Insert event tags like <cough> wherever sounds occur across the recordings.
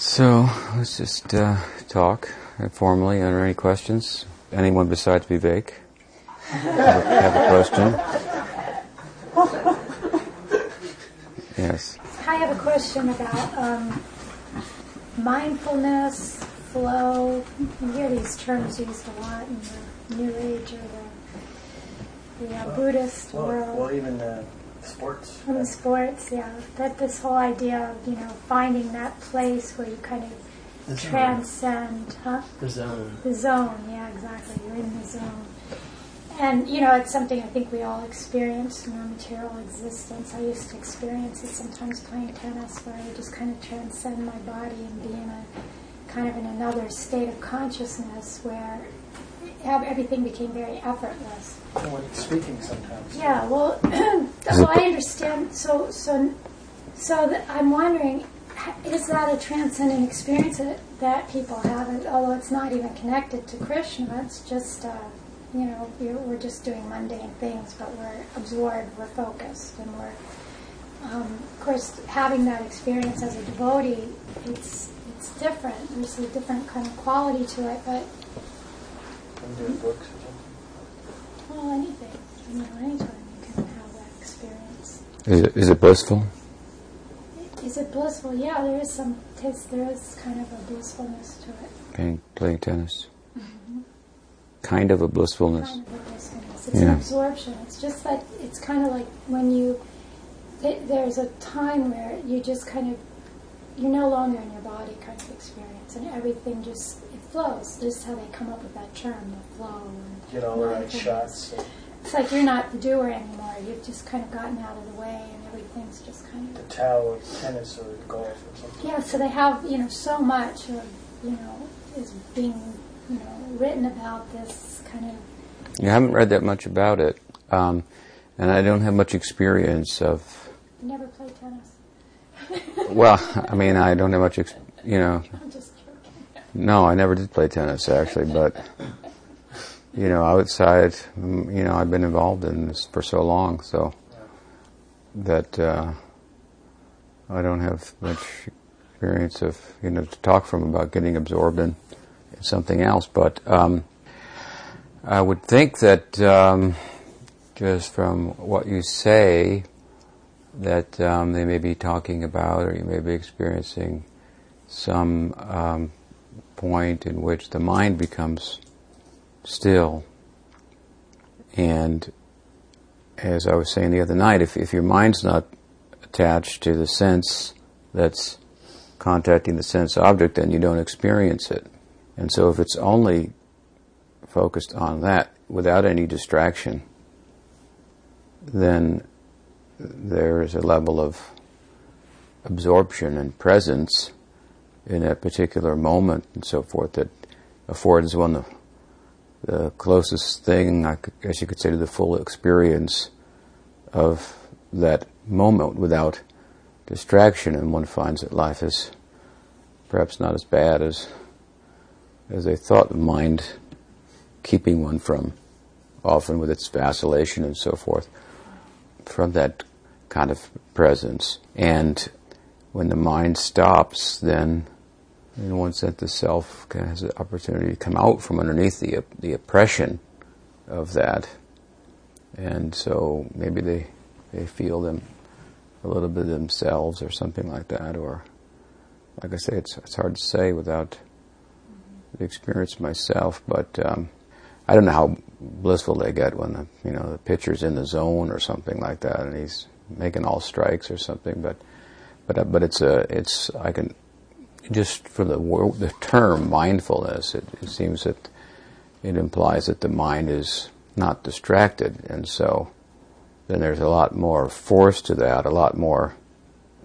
So let's just uh, talk informally. Are there any questions? Anyone besides Vivek have, have a question? Yes. I have a question about um, mindfulness, flow. You hear these terms used a lot in the New Age or the, the uh, Buddhist Well, world. well even uh, sports. From the sports, yeah. That this whole idea of, you know, finding that place where you kind of The transcend, huh? The zone. The zone, yeah, exactly. You're in the zone. And, you know, it's something I think we all experience in our material existence. I used to experience it sometimes playing tennis where I would just kind of transcend my body and be in a kind of in another state of consciousness where ev- everything became very effortless. And when speaking sometimes. Yeah, well, <clears throat> well, I understand. So, so, so I'm wondering, is that a transcendent experience that, that people have? And Although it's not even connected to Krishna, it's just, uh, you know, we're, we're just doing mundane things, but we're absorbed, we're focused, and we're, um, of course, having that experience as a devotee, it's it's different. There's a different kind of quality to it, but When doing books or something. well, anything, you know, anytime you can have that experience. Is it, is it blissful? Is it blissful? Yeah, there is some taste. There is kind of a blissfulness to it. Playing, playing tennis? Mm-hmm. Kind of a blissfulness. Kind of a blissfulness. It's an Yeah. absorption. It's just that it's kind of like when you. Th- there's a time where you just kind of you're no longer in your body kind of experience, and everything just it flows. This is how they come up with that term, the flow. And Get all the right shots. It's like you're not the doer anymore. You've just kind of gotten out of the way, and everything's just kind of The of. Of tennis or golf or something. Yeah, so they have, you know, so much of, you know, is being, you know, written about this kind of. You haven't read that much about it, um, and I don't have much experience of. Never played tennis. Well, I mean, I don't have much, ex- you know. <laughs> No, I never did play tennis actually, but you know, outside, you know, I've been involved in this for so long, so that uh, I don't have much experience of you know to talk from about getting absorbed in, in something else. But um, I would think that um, just from what you say, that um, they may be talking about, or you may be experiencing some um, point in which the mind becomes still. And as I was saying the other night, if, if your mind's not attached to the sense that's contacting the sense object, then you don't experience it. And so if it's only focused on that without any distraction, then there is a level of absorption and presence in a particular moment and so forth that affords one the, the closest thing, I guess you could say, to the full experience of that moment without distraction, and one finds that life is perhaps not as bad as as they thought the mind keeping one from often with its vacillation and so forth from that kind of presence. And when the mind stops, then in one sense the self kind of has the opportunity to come out from underneath the the oppression of that, and so maybe they they feel them a little bit themselves or something like that, or like I say, it's it's hard to say without the experience myself, but. Um, I don't know how blissful they get when the you know the pitcher's in the zone or something like that, and he's making all strikes or something. But but but it's a it's I can just for the word, the term mindfulness, it, it seems that it implies that the mind is not distracted, and so then there's a lot more force to that, a lot more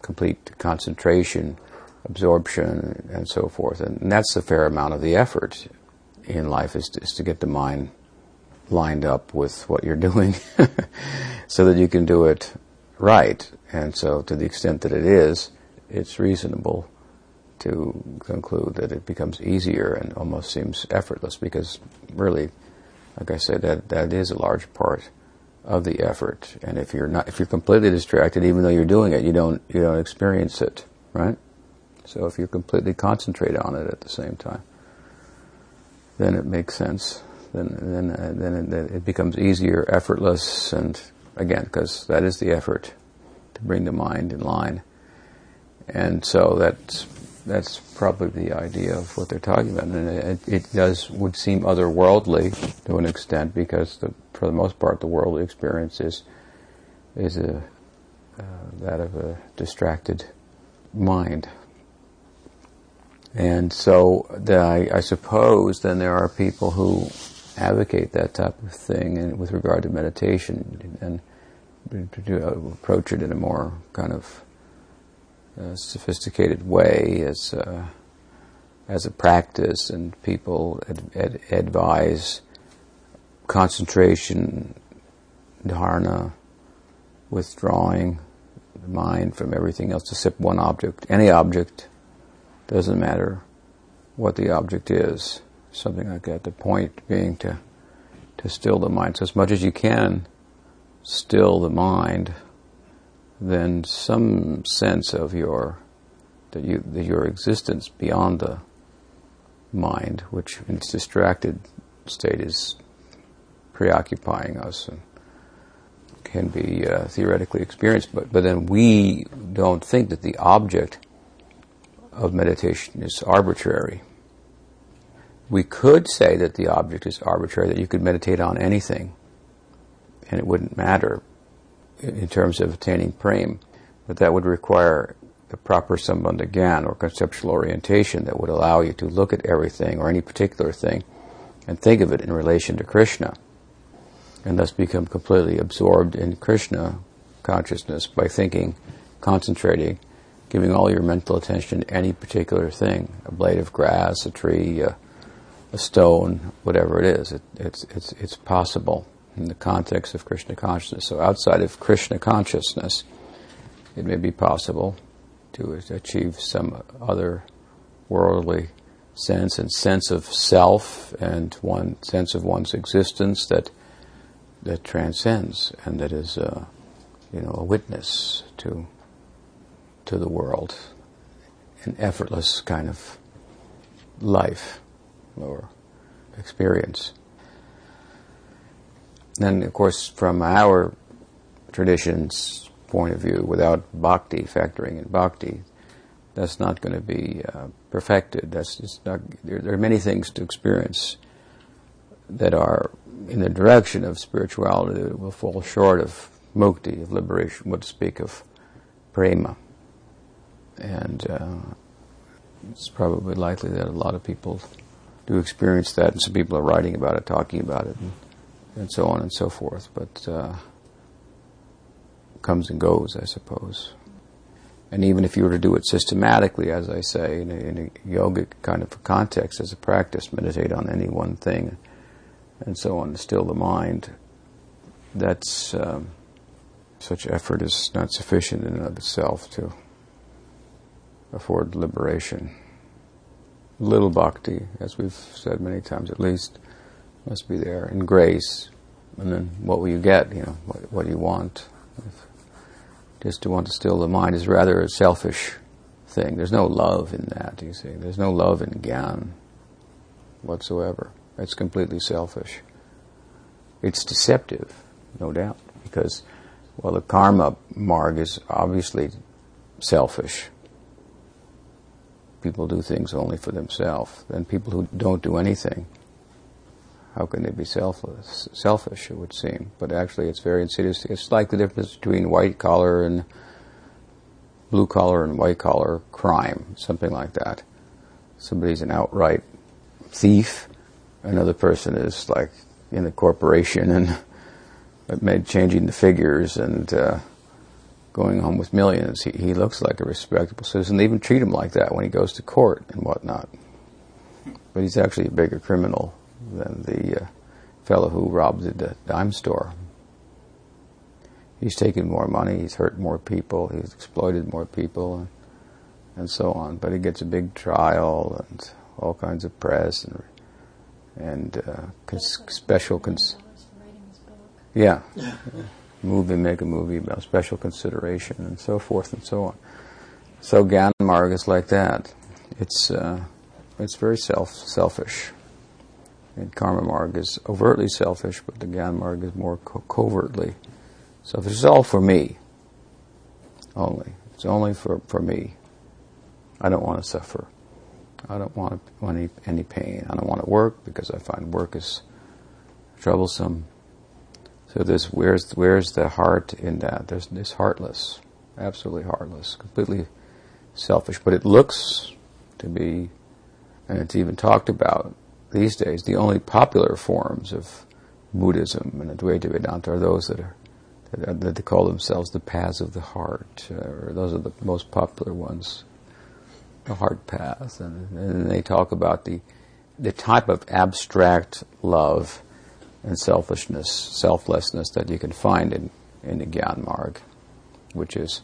complete concentration, absorption, and so forth, and that's a fair amount of the effort in life is to, is to get the mind lined up with what you're <laughs> doing so that you can do it right. And so, to the extent that it is, it's reasonable to conclude that it becomes easier and almost seems effortless because really, like I said, that, that is a large part of the effort. And if you're not, if you're completely distracted, even though you're doing it, you don't, you don't experience it, right? So if you completely concentrate on it at the same time, then it makes sense. Then then uh, then it, it becomes easier, effortless, and again, because that is the effort to bring the mind in line. And so that's that's probably the idea of what they're talking about, and it, it does would seem otherworldly to an extent because the, for the most part the worldly experience is is a uh, that of a distracted mind. And so the, I, I, suppose then there are people who advocate that type of thing and with regard to meditation and to approach it in a more kind of sophisticated way as uh, as a practice, and people ad- ad- advise concentration, dharana, withdrawing the mind from everything else except one object. Any object doesn't matter what the object is. Something like that. The point being to to still the mind. So as much as you can still the mind, then some sense of your that you that your existence beyond the mind, which in its distracted state is preoccupying us and can be uh, theoretically experienced. But but then we don't think that the object of meditation is arbitrary. We could say that the object is arbitrary, that you could meditate on anything and it wouldn't matter in terms of attaining prema, but that would require a proper sambandha or conceptual orientation that would allow you to look at everything or any particular thing and think of it in relation to Krishna and thus become completely absorbed in Krishna consciousness by thinking, concentrating, giving all your mental attention to any particular thing, a blade of grass, a tree, a, a stone, whatever it is. It, it's, it's, it's possible in the context of Krishna consciousness. So outside of Krishna consciousness, it may be possible to achieve some other worldly sense and sense of self and one sense of one's existence that that transcends and that is uh, you know a witness to to the world an effortless kind of life or experience then, of course, from our tradition's point of view, without bhakti factoring in bhakti, that's not going to be uh, perfected. That's just not. There, there, are many things to experience that are in the direction of spirituality that will fall short of mukti, of liberation. What to speak of prema, and uh, it's probably likely that a lot of people do experience that, and some people are writing about it, talking about it. And, and so on and so forth. But uh, comes and goes, I suppose. And even if you were to do it systematically, as I say, in a, in a yogic kind of context as a practice, meditate on any one thing, and so on, still the mind, that's um, such effort is not sufficient in and of itself to afford liberation. Little bhakti, as we've said many times at least, must be there in grace. And then what will you get? You know, what, what do you want? If just to want to still the mind is rather a selfish thing. There's no love in that, you see. There's no love in Gyan whatsoever. It's completely selfish. It's deceptive, no doubt, because, well, the karma marg is obviously selfish. People do things only for themselves. And people who don't do anything how can they be selfless, selfish, it would seem. But actually, it's very insidious. It's like the difference between white collar and blue collar and white collar crime, something like that. Somebody's an outright thief, another person is like in a corporation and <laughs> made changing the figures and uh, going home with millions. He, he looks like a respectable citizen. They even treat him like that when he goes to court and whatnot. But he's actually a bigger criminal than the uh, fellow who robbed the dime store. He's taken more money, he's hurt more people, he's exploited more people, and, and so on. But he gets a big trial and all kinds of press and and uh, cons- special cons- yeah, movie make a movie about special consideration and so forth and so on. So Gyan Marg is like that. It's uh, it's very self selfish. And Karma Marg is overtly selfish, but the Gyan Marg is more co- covertly selfish. It's all for me. Only. It's only for, for me. I don't want to suffer. I don't want any, any pain. I don't want to work because I find work is troublesome. So this where's where's the heart in that? There's this heartless, absolutely heartless, completely selfish. But it looks to be, and it's even talked about these days. The only popular forms of Buddhism and Advaita Vedanta are those that are that, they call themselves the paths of the heart, uh, or those are the most popular ones, the heart path, and, and they talk about the the type of abstract love and selfishness, selflessness that you can find in, in the Gyan which is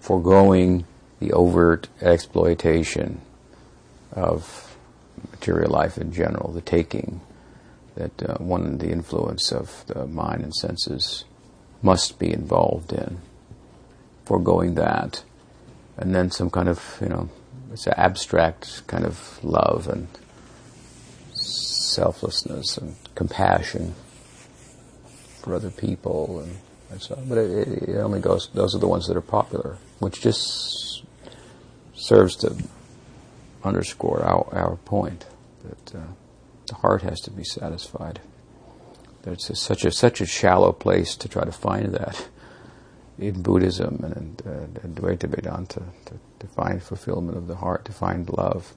foregoing the overt exploitation of material life in general, the taking that uh, one, the influence of the mind and senses must be involved in, foregoing that, and then some kind of, you know, it's an abstract kind of love and selflessness and compassion for other people and, and so but it, it, only goes those are the ones that are popular which just serves to underscore our, our point that uh, the heart has to be satisfied that it's a, such a such a shallow place to try to find that in Buddhism and uh, Advaita Vedanta to, to find fulfillment of the heart to find love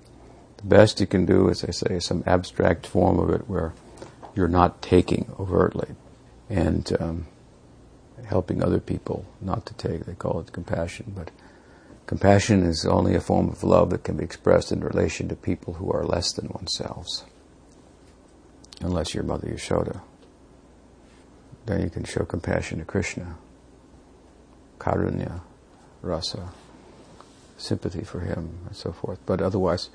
the best you can do, as I say, is some abstract form of it where you're not taking overtly and um, helping other people not to take. They call it compassion, but compassion is only a form of love that can be expressed in relation to people who are less than oneself. Unless you're Mother Yashoda. Then you can show compassion to Krishna, karunya, rasa, sympathy for him, and so forth. But otherwise,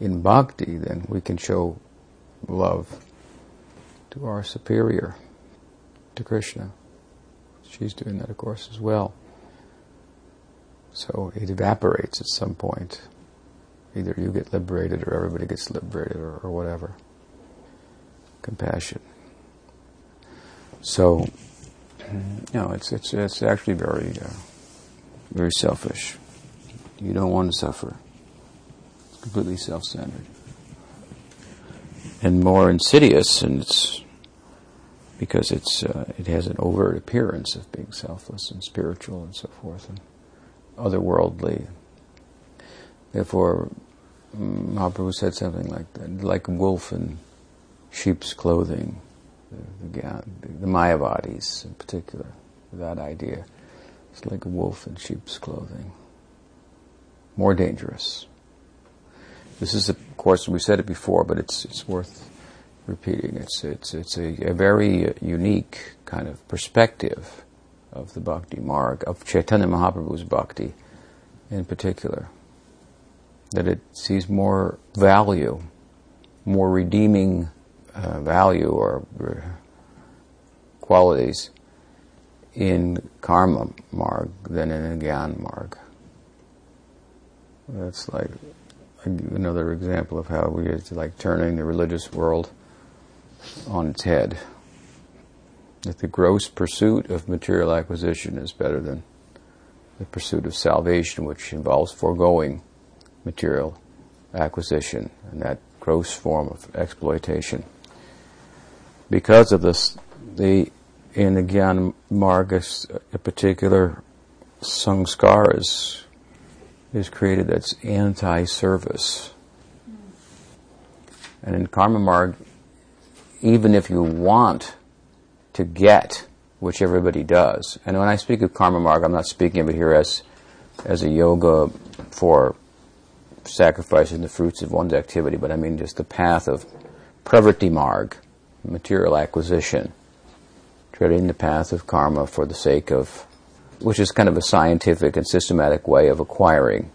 in bhakti, then we can show love to our superior, to Krishna. She's doing that, of course, as well. So it evaporates at some point. Either you get liberated or everybody gets liberated or, or whatever. Compassion. So, know, it's, it's, it's actually very, uh, very selfish. You don't want to suffer It's completely self-centered. And more insidious, and it's because it's uh, it has an overt appearance of being selfless and spiritual and so forth and otherworldly. Therefore, mm, Mahaprabhu said something like that, like a wolf in sheep's clothing, the, the, the Mayavadis in particular, that idea. It's like a wolf in sheep's clothing. More dangerous. This is, of course, we said it before, but it's it's worth repeating. It's it's it's a, a very uh, unique kind of perspective of the Bhakti Marg, of Chaitanya Mahaprabhu's Bhakti in particular. That it sees more value, more redeeming uh, value or uh, qualities in karma marg than in gyan marg. That's like another example of how we are like turning the religious world on its head. That the gross pursuit of material acquisition is better than the pursuit of salvation, which involves foregoing material acquisition and that gross form of exploitation. Because of this, the in the Gyan Margas, a particular sanskaras is created that's anti-service. And in Karma Marg, even if you want to get, which everybody does, and when I speak of Karma Marg, I'm not speaking of it here as, as a yoga for sacrificing the fruits of one's activity, but I mean just the path of pravritti marg, material acquisition, treading the path of karma for the sake of which is kind of a scientific and systematic way of acquiring.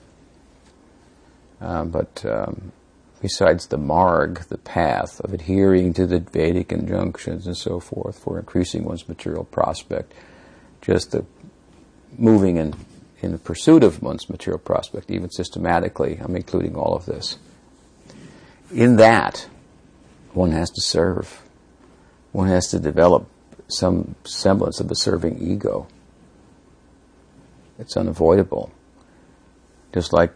Uh, but um, besides the marg, the path of adhering to the Vedic injunctions and so forth for increasing one's material prospect, just the moving in, in the pursuit of one's material prospect, even systematically, I'm including all of this. In that, one has to serve. One has to develop some semblance of a serving ego. It's unavoidable. Just like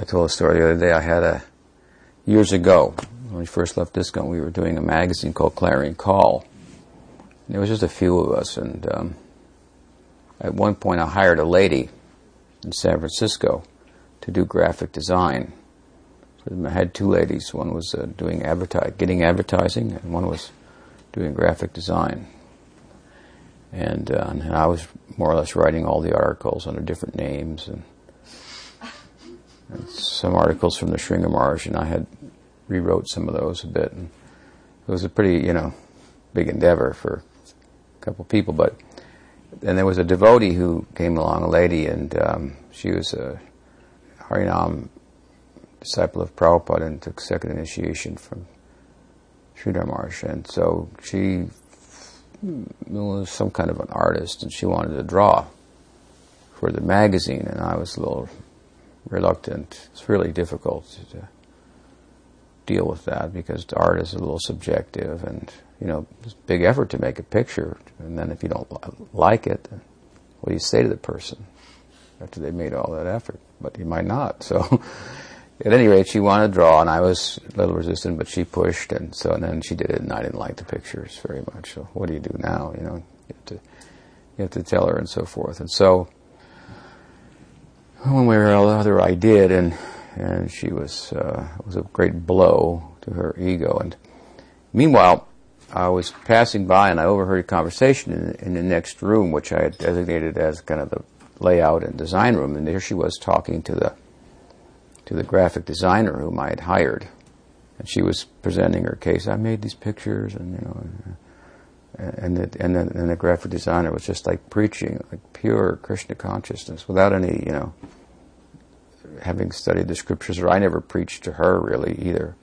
I told a story the other day, I had a, years ago, when we first left ISKCON, we were doing a magazine called Clarion Call. There was just a few of us, and um, at one point I hired a lady in San Francisco to do graphic design. I had two ladies. One was uh, doing getting advertising, and one was doing graphic design. And, uh, and I was more or less writing all the articles under different names, and some articles from the Sringamarsh, and I had rewrote some of those a bit. And it was a pretty, you know, big endeavor for a couple people. But then there was a devotee who came along, a lady, and um, she was a Harinam disciple of Prabhupada and took second initiation from Sridhar. And so she was some kind of an artist and she wanted to draw for the magazine and I was a little reluctant. It's really difficult to deal with that because art is a little subjective and you know it's a big effort to make a picture and then if you don't like it what do you say to the person after they made all that effort but you might not so <laughs> at any rate, she wanted to draw, and I was a little resistant, but she pushed, and so and then she did it, and I didn't like the pictures very much. So what do you do now? You know, you have to you have to tell her and so forth. And so one way or other, I did, and and she was uh, was a great blow to her ego. And meanwhile, I was passing by, and I overheard a conversation in, in the next room, which I had designated as kind of the layout and design room, and there she was talking to the to the graphic designer whom I had hired, and she was presenting her case. I made these pictures, and you know, and the, and, the, and the graphic designer was just like preaching, like pure Krishna consciousness, without any, you know, having studied the scriptures. Or I never preached to her really either,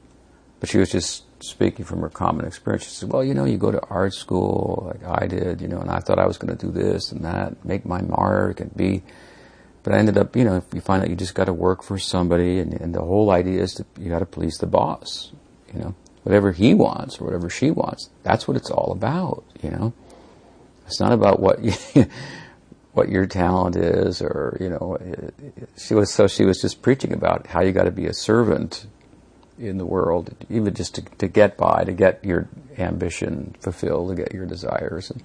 but she was just speaking from her common experience. She said, "Well, you know, you go to art school like I did, you know, and I thought I was going to do this and that, make my mark, and be." But I ended up, you know, you find out you just got to work for somebody, and, and the whole idea is that you got to please the boss, you know, whatever he wants or whatever she wants. That's what it's all about, you know. It's not about what <laughs> what your talent is, or you know, she was so she was just preaching about how you got to be a servant in the world, even just to, to get by, to get your ambition fulfilled, to get your desires, and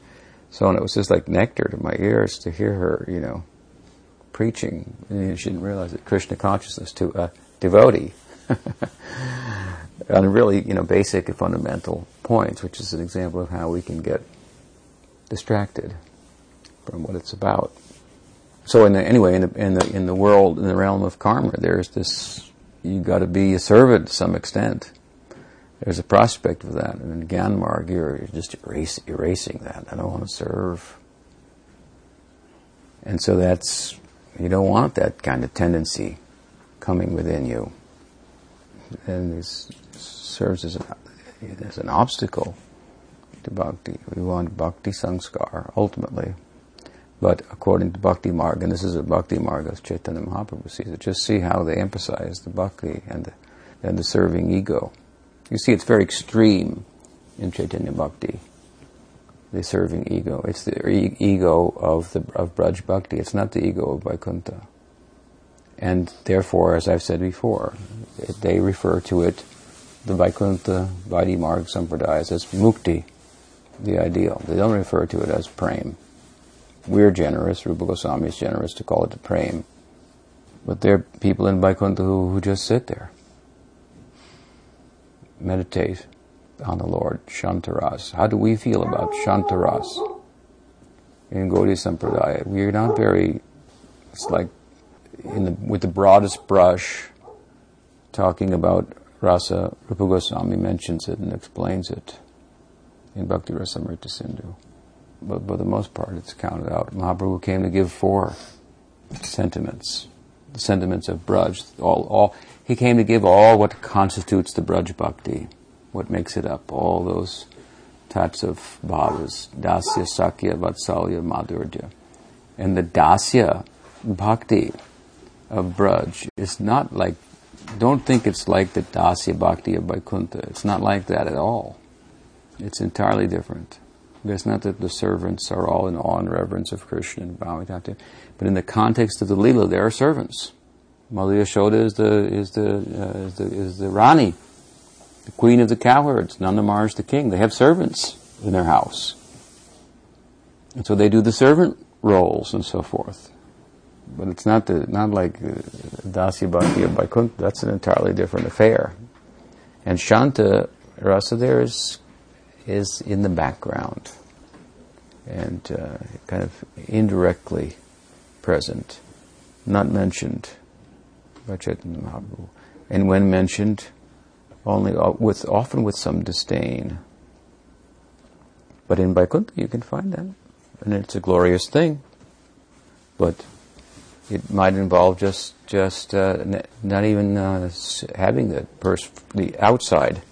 so on. It was just like nectar to my ears to hear her, you know preaching, and she didn't realize that Krishna consciousness to a devotee <laughs> on really, you know, basic and fundamental points, which is an example of how we can get distracted from what it's about. So, in the, anyway, in the, in the in the world, in the realm of karma, there's this: you got to be a servant to some extent. There's a prospect of that, and in Gyan Marg, you're just erase, erasing that. I don't want to serve, and so that's you don't want that kind of tendency coming within you. And this serves as an, as an obstacle to bhakti. We want bhakti sanskar, ultimately. But according to Bhakti Marg, and this is a Bhakti Marg as Chaitanya Mahaprabhu sees it, just see how they emphasize the bhakti and the, and the serving ego. You see, it's very extreme in Chaitanya Bhakti the serving ego. It's the e- ego of the of Braj Bhakti. It's not the ego of Vaikuntha. And therefore, as I've said before, they refer to it, the Vaikuntha Vaidhi Marg Sampradayas, as mukti, the ideal. They don't refer to it as prem. We're generous, Rupa Goswami is generous to call it the prem. But there are people in Vaikuntha who, who just sit there, meditate, on the Lord, Shantaras. How do we feel about Shantaras in Gaudiya Sampradaya? We're not very, it's like the, with the broadest brush talking about rasa, Rupa Goswami mentions it and explains it in Bhakti Rasamrita Sindhu. But for the most part, it's counted out. Mahaprabhu came to give four sentiments, the sentiments of Braj. All, all, he came to give all what constitutes the Braj Bhakti what makes it up, all those types of bhavas, dasya, sakhya, vatsalya, madhurya. And the dasya bhakti of Braj is not like, don't think it's like the Dasya bhakti of Vaikuntha. It's not like that at all. It's entirely different. It's not that the servants are all in awe and reverence of Krishna and bowing down to him, but in the context of the Leela, they are servants. Mother Yashoda is the is the uh, is the is the Rani, the queen of the cowherds. Nanda is the king. They have servants in their house, and so they do the servant roles and so forth. But it's not the not like uh, Dasya Bhakti of Vaikuntha. That's an entirely different affair. And Shanta Rasa there is is in the background and uh, kind of indirectly present, not mentioned by Chaitanya Mahaprabhu. And when mentioned, only uh, with often with some disdain. But in Vaikuntha you can find that, and it's a glorious thing. But it might involve just just uh, not even uh, having the pers- the outside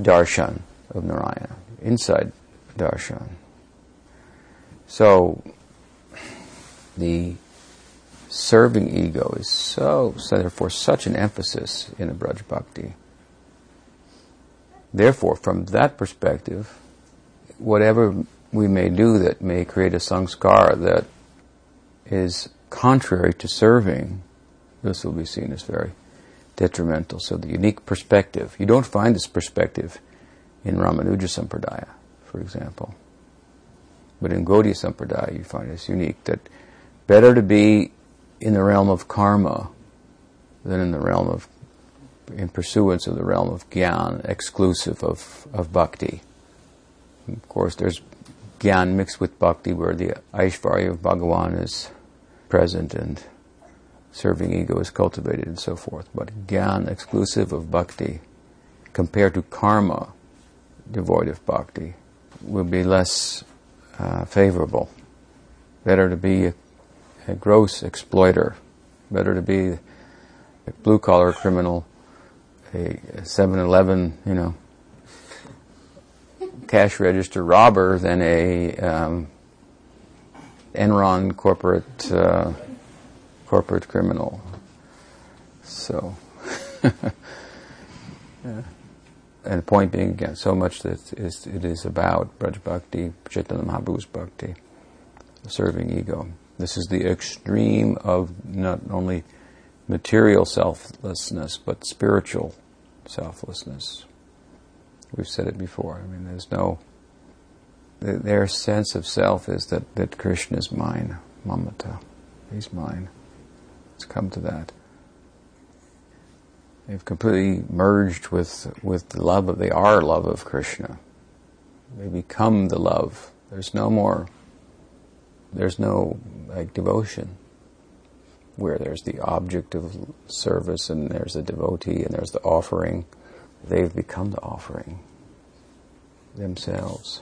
darshan of Narayana, inside darshan. So the serving ego is so, so therefore such an emphasis in a Braj Bhakti. Therefore, from that perspective, whatever we may do that may create a sanskar that is contrary to serving, this will be seen as very detrimental. So the unique perspective, you don't find this perspective in Ramanuja Sampradaya, for example. But in Gaudiya Sampradaya, you find it's unique that better to be in the realm of karma than in the realm of, in pursuance of the realm of gyan, exclusive of, of bhakti. Of course, there's gyan mixed with bhakti where the Aishvarya of Bhagavan is present and serving ego is cultivated and so forth. But gyan exclusive of bhakti compared to karma devoid of bhakti will be less uh, favorable. Better to be a, a gross exploiter. Better to be a blue collar criminal, a 7 Eleven, you know, cash register robber than a um, Enron corporate uh, corporate criminal. So, <laughs> yeah and the point being again, so much that is, it is about Braj Bhakti, Chaitanya Mahaprabhu's Bhakti, serving ego. This is the extreme of not only material selflessness, but spiritual selflessness. We've said it before. I mean, there's no, their sense of self is that, that Krishna is mine, mamata. He's mine. It's come to that. They've completely merged with, with the love of, they are love of Krishna. They become the love. There's no more, there's no like devotion where there's the object of service and there's the devotee and there's the offering. They've become the offering themselves.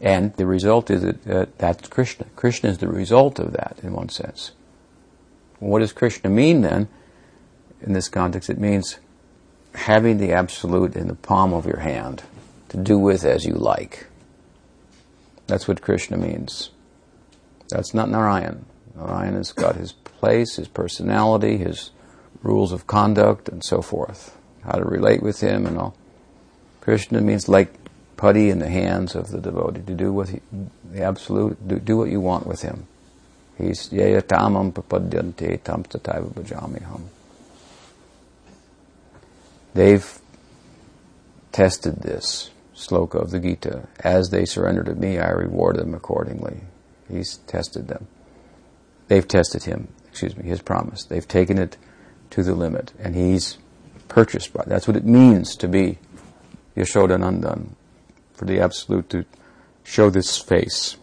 And the result is that uh, that's Krishna. Krishna is the result of that in one sense. What does Krishna mean then? in this context, it means having the absolute in the palm of your hand to do with as you like. That's what Krishna means. That's not Narayan. Narayan has got his place, his personality, his rules of conduct, and so forth. How to relate with him and all. Krishna means like putty in the hands of the devotee to do what he, the absolute, do, do what you want with him. He's yayatamam papadyante tam tataiva. They've tested this sloka of the Gita. As they surrender to me, I reward them accordingly. He's tested them. They've tested him, excuse me, his promise. They've taken it to the limit, and he's purchased by. That's what it means to be Yashodanandan, for the Absolute to show this face,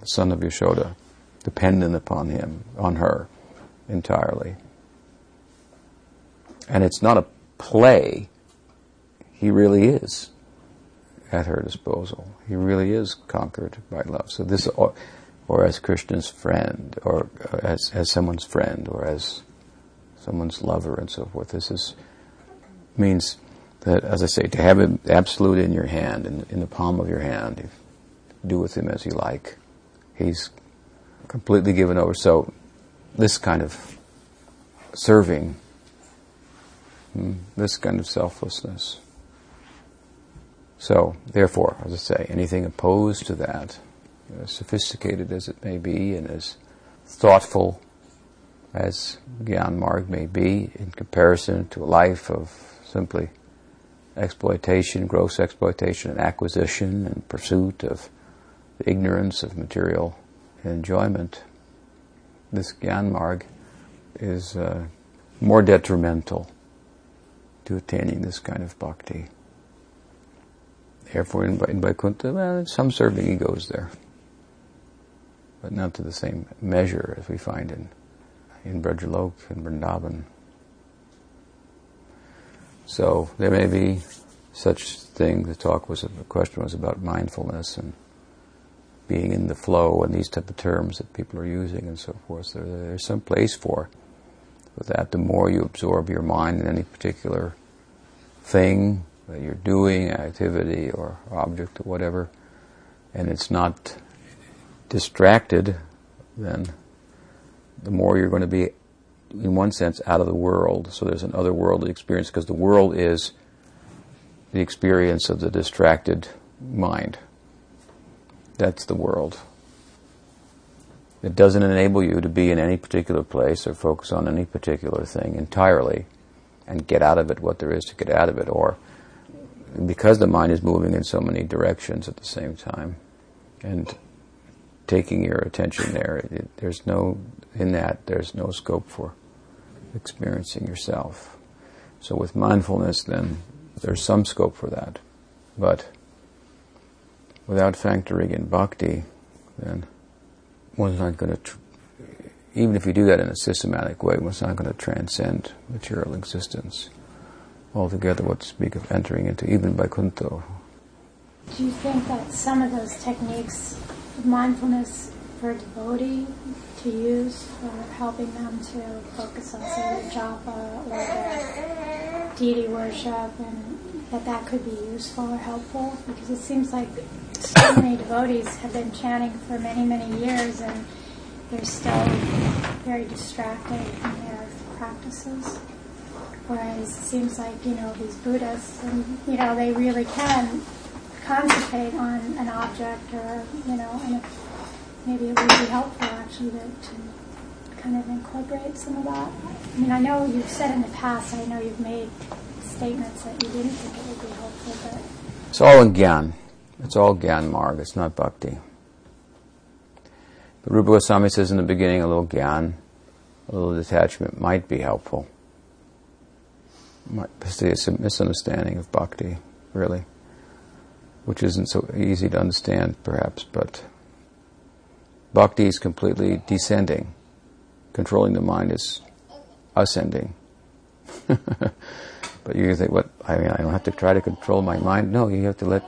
the son of Yashoda, dependent upon him, on her, entirely. And it's not a play, he really is at her disposal. He really is conquered by love. So this, or, or as Krishna's friend, or uh, as, as someone's friend, or as someone's lover, and so forth. This is means that, as I say, to have him absolute in your hand, in, in the palm of your hand, do with him as you like. He's completely given over. So, this kind of serving, hmm, this kind of selflessness. So, therefore, as I say, anything opposed to that, as sophisticated as it may be and as thoughtful as Gyan Marg may be in comparison to a life of simply exploitation, gross exploitation and acquisition and pursuit of the ignorance of material enjoyment, this Gyan is uh, more detrimental to attaining this kind of bhakti. Therefore, in, in Vaikuntha, well, some serving egos there, but not to the same measure as we find in in Brajalok and Vrindavan. So there may be such thing. The talk was the question was about mindfulness and being in the flow and these type of terms that people are using and so forth. There's some place for that. The more you absorb your mind in any particular thing that you're doing, activity or object or whatever, and it's not distracted, then the more you're going to be, in one sense, out of the world. So there's an otherworldly experience because the world is the experience of the distracted mind. That's the world. It doesn't enable you to be in any particular place or focus on any particular thing entirely and get out of it what there is to get out of it. Or because the mind is moving in so many directions at the same time and taking your attention there, it, there's no, in that, there's no scope for experiencing yourself. So with mindfulness, then, there's some scope for that. But without factoring in bhakti, then one's not going to, tr- even if you do that in a systematic way, one's not going to transcend material existence altogether, what to speak of entering into even Vaikuntha. Do you think that some of those techniques mindfulness for a devotee to use for helping them to focus on, say, japa or their deity worship, and that that could be useful or helpful? Because it seems like so many devotees have been chanting for many, many years, and they're still very distracted in their practices. Whereas it seems like, you know, these Buddhists, and, you know, they really can concentrate on an object or, you know, maybe it would be helpful actually to, to kind of incorporate some of that. I mean, I know you've said in the past, I know you've made statements that you didn't think it would be helpful, but. It's all in Gyan. It's all Gyan Marg. It's not Bhakti. But Rupa Goswami says in the beginning a little Gyan, a little detachment might be helpful. Might, it's a misunderstanding of Bhakti, really, which isn't so easy to understand, perhaps, but Bhakti is completely descending. Controlling the mind is ascending. <laughs> but you think, what? I mean, I don't have to try to control my mind. No, you have to let,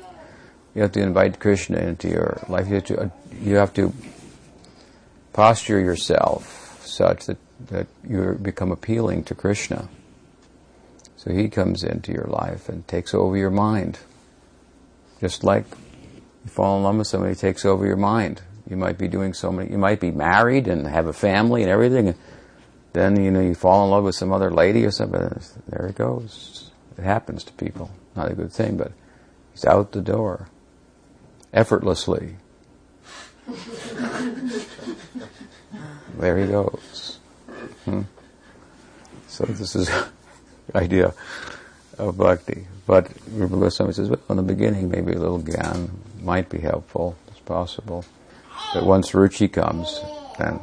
you have to invite Krishna into your life. You have to, uh, you have to posture yourself such that, that you become appealing to Krishna. So he comes into your life and takes over your mind. Just like you fall in love with somebody, takes over your mind. You might be doing so many, you might be married and have a family and everything, and then, you know, you fall in love with some other lady or something. There it goes. It happens to people. Not a good thing, but he's out the door. Effortlessly. <laughs> there he goes. Hmm? So this is <laughs> the idea of bhakti. But Rupa Goswami says, well, in the beginning, maybe a little gyan might be helpful. It's possible. But once ruchi comes, then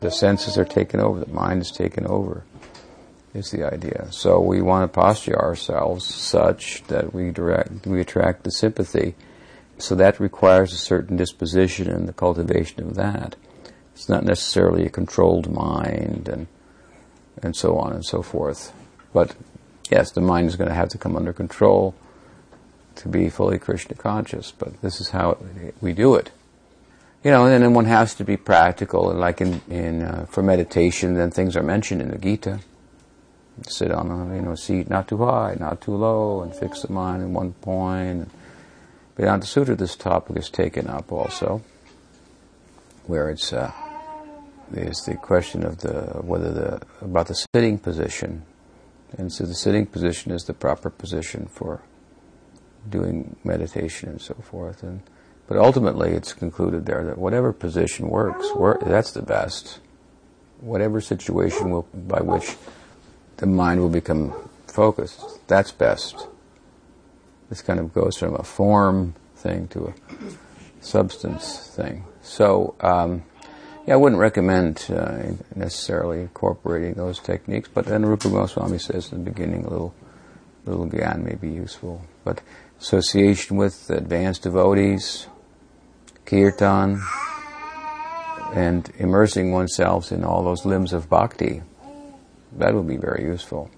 the senses are taken over, the mind is taken over, is the idea. So we want to posture ourselves such that we direct, we attract the sympathy. So that requires a certain disposition and the cultivation of that. It's not necessarily a controlled mind and and so on and so forth. But yes, the mind is going to have to come under control to be fully Krishna conscious. But this is how we do it you know, and then one has to be practical. And like in, in uh, for meditation, then things are mentioned in the Gita. Sit on a you know seat not too high, not too low, and fix the mind in one point. Vedanta Sutra, this topic is taken up also, where it's uh, is the question of the whether the about the sitting position, and so the sitting position is the proper position for doing meditation and so forth. And but ultimately, it's concluded there that whatever position works, that's the best. Whatever situation will, by which the mind will become focused, that's best. This kind of goes from a form thing to a substance thing. So, um, yeah, I wouldn't recommend uh, necessarily incorporating those techniques, but then Rupa Goswami says in the beginning a little, little gyan may be useful. But association with advanced devotees, kirtan, and immersing oneself in all those limbs of bhakti, that would be very useful.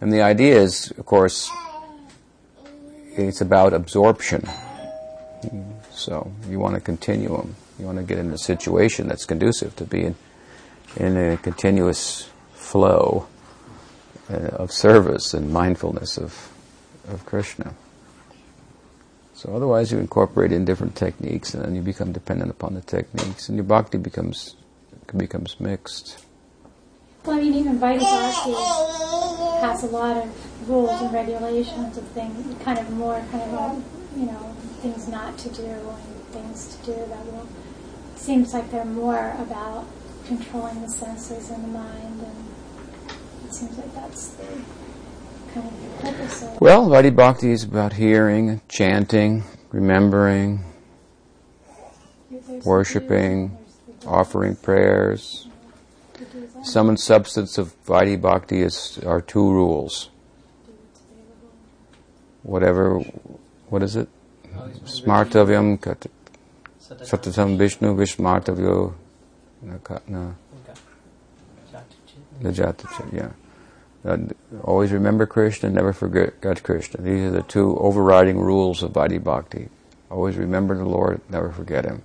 And the idea is, of course, it's about absorption. So you want a continuum. You want to get in a situation that's conducive to being in, a continuous flow uh, of service and mindfulness of, of Krishna. So otherwise you incorporate in different techniques and then you become dependent upon the techniques and your bhakti becomes becomes mixed. Well, I mean, even Vaidhi Bhakti has a lot of rules and regulations of things, kind of more kind of, um, you know, things not to do and things to do that will. Seems like they're more about controlling the senses and the mind, and it seems like that's the Well, Vaidhi Bhakti is about hearing, chanting, remembering, worshipping, offering prayers. Sum and substance of Vaidhi Bhakti is are two rules. Whatever, what is it? Smartavyam Satatam Vishnu Vishmartavyo Lajatacha, yeah. Always remember Krishna, never forget Krishna. These are the two overriding rules of Vaidhi Bhakti. Always remember the Lord, never forget Him.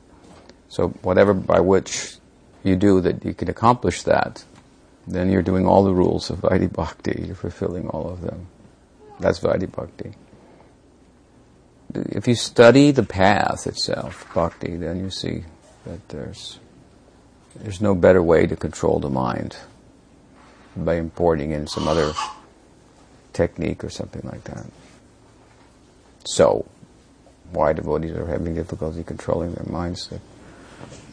So whatever by which you do that you can accomplish that, then you're doing all the rules of Vaidhi Bhakti. You're fulfilling all of them. That's Vaidhi Bhakti. If you study the path itself, Bhakti, then you see that there's there's no better way to control the mind by importing in some other technique or something like that. So, why devotees are having difficulty controlling their minds? They're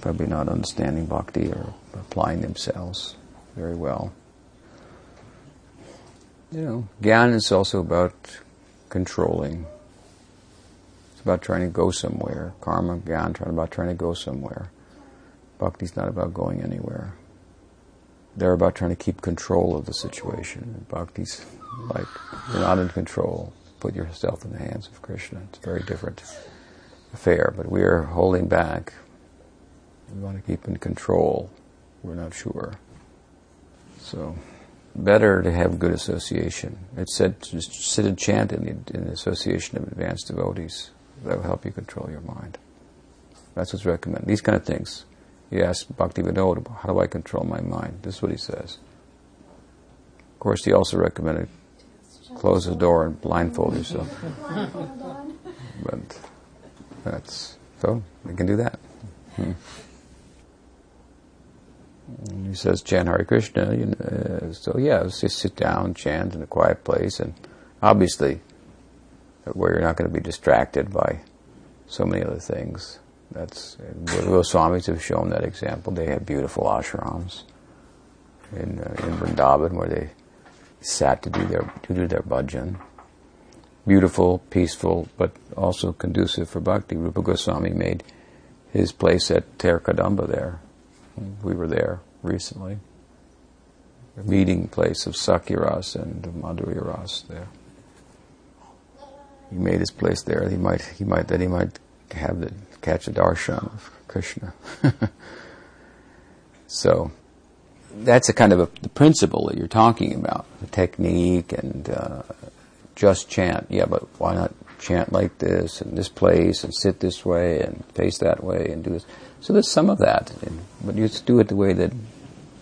probably not understanding bhakti or applying themselves very well. You know, gyan is also about controlling. It's about trying to go somewhere. Karma, gyan, about trying to go somewhere. Bhakti's not about going anywhere. They're about trying to keep control of the situation. Bhakti's like you're not in control. Put yourself in the hands of Krishna. It's a very different affair. But we are holding back. We want to keep in control. We're not sure. So, better to have good association. It's said to just sit and chant in the, in the association of advanced devotees. That will help you control your mind. That's what's recommended. These kind of things. You ask Bhakti Vinod, how do I control my mind? This is what he says. Of course, he also recommended close the door and blindfold yourself. <laughs> but that's so we can do that. Hmm. He says, chant Hare Krishna. You know, uh, so yeah, just sit down, chant in a quiet place, and obviously, where you're not going to be distracted by so many other things. That's the Goswamis have shown that example. They had beautiful ashrams in uh, in Vrindavan where they sat to do their to do their bhajan. Beautiful, peaceful, but also conducive for bhakti. Rupa Goswami made his place at Terkadamba there we were there recently. A meeting place of Sakhya Ras and Madhurya Ras there. He made his place there. He might, he might, that he might have the, catch a darshan of Krishna. <laughs> so, that's a kind of a, the principle that you're talking about, the technique and uh, just chant. Yeah, but why not chant like this and this place and sit this way and face that way and do this? So there's some of that, but you do it the way that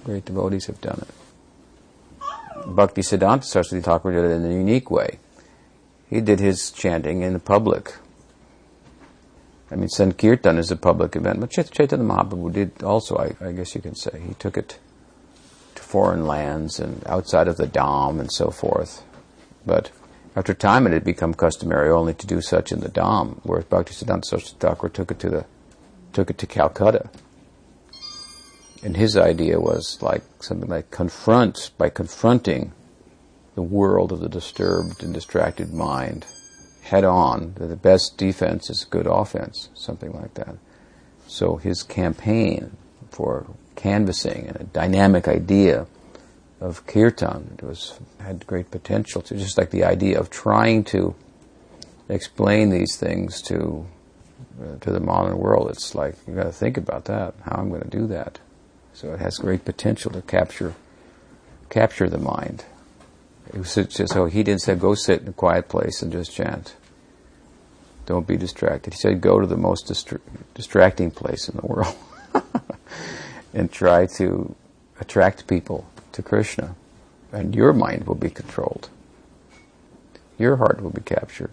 great devotees have done it. Bhakti Siddhanta Saraswati Thakur did it in a unique way. He did his chanting in public. I mean, Sankirtan is a public event, but Chaitanya Mahaprabhu did also, I, I, guess you can say, he took it to foreign lands and outside of the Dham and so forth. But after time, it had become customary only to do such in the Dham, whereas Bhaktisiddhanta Saraswati Thakur took it to the took it to Calcutta. And his idea was like something like confront by confronting the world of the disturbed and distracted mind head on. The best defense is good offense, something like that. So his campaign for canvassing and a dynamic idea of kirtan was had great potential to just like the idea of trying to explain these things to uh, to the modern world. It's like you got to think about that. How I'm going to do that. So it has great potential to capture capture the mind. So he didn't say go sit in a quiet place and just chant. Don't be distracted. He said go to the most distra- distracting place in the world <laughs> and try to attract people to Krishna, and your mind will be controlled. Your heart will be captured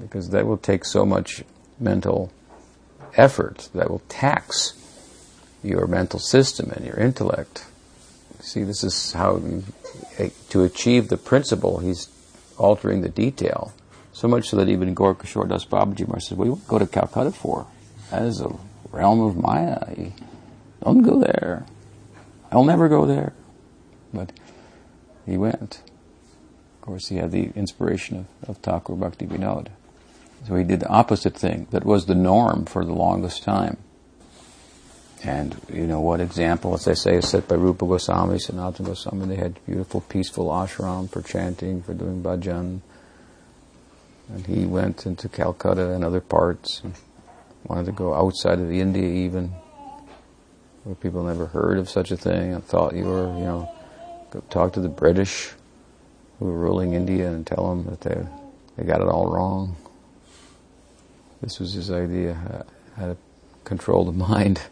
because that will take so much mental effort that will tax your mental system and your intellect. See, this is how to achieve the principle, he's altering the detail. So much so that even Gaurkishore Das Babaji says, What do you go to Calcutta for? That is a realm of Maya. don't go there. I'll never go there. But he went. Of course, he had the inspiration of, of Thakur Bhakti Vinod. So he did the opposite thing that was the norm for the longest time. And you know what example, as I say, is set by Rupa Goswami, Sanatana Goswami. They had beautiful, peaceful ashram for chanting, for doing bhajan. And he went into Calcutta and other parts, and wanted to go outside of India even, where people never heard of such a thing and thought you were, you know, go talk to the British who were ruling India and tell them that they they got it all wrong. This was his idea how to control the <laughs> mind,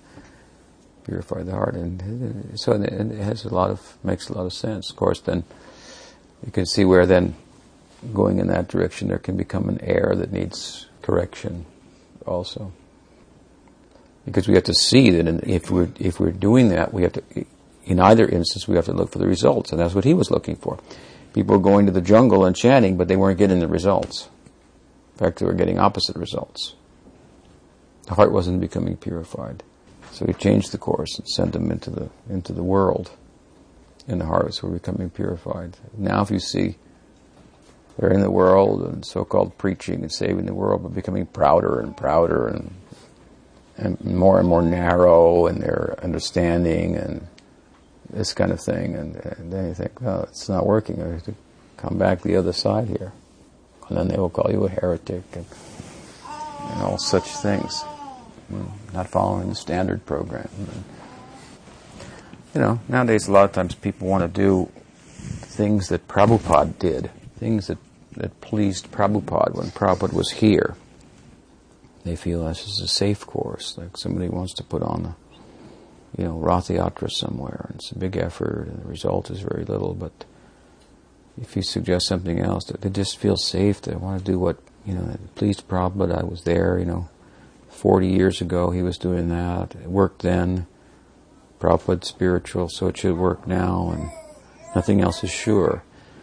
purify the heart, and uh, so it has a lot of makes a lot of sense. Of course, then you can see where then going in that direction there can become an error that needs correction, also. Because we have to see that if we're if we're doing that, we have to in either instance, we have to look for the results, and that's what he was looking for. People going to the jungle and chanting, but they weren't getting the results. In fact, they were getting opposite results. The heart wasn't becoming purified. So we changed the course and sent them into the, into the world. And the hearts were becoming purified. Now if you see they're in the world and so-called preaching and saving the world, but becoming prouder and prouder and, and more and more narrow in their understanding and this kind of thing, and, and, then you think, well, it's not working. I have to come back the other side here, and then they will call you a heretic and, and all such things. Hmm, not following the standard program. You know, nowadays a lot of times people want to do things that Prabhupada did, things that, that pleased Prabhupada when Prabhupada was here. They feel this is a safe course, like somebody wants to put on a you know, Rath Yatra somewhere, and it's a big effort, and the result is very little. But if you suggest something else, they just feel safe. They want to do what you know. Pleased Prabhupada, I was there. You know, 40 years ago he was doing that. It worked then. Prabhupada's spiritual, so it should work now, and nothing else is sure.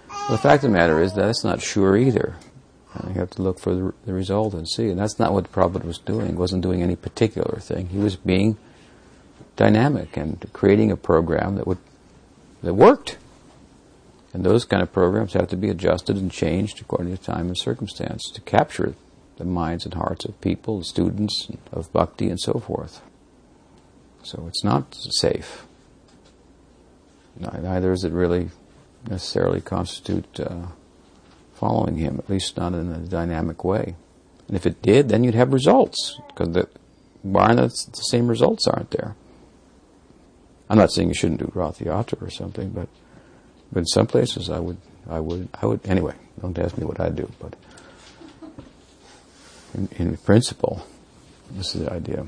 Well, the fact of the matter is that it's not sure either. You have to look for the, the result and see. And that's not what Prabhupada was doing. He wasn't doing any particular thing. He was being dynamic and creating a program that would that worked. And those kind of programs have to be adjusted and changed according to time and circumstance to capture the minds and hearts of people, students of bhakti, and so forth. So it's not safe. Neither does it really necessarily constitute uh, following him, at least not in a dynamic way. And if it did, then you'd have results, because the, the same results aren't there? I'm not saying you shouldn't do Rath Yatra or something, but but in some places I would I would I would anyway. Don't ask me what I do, but in, in principle, this is the idea.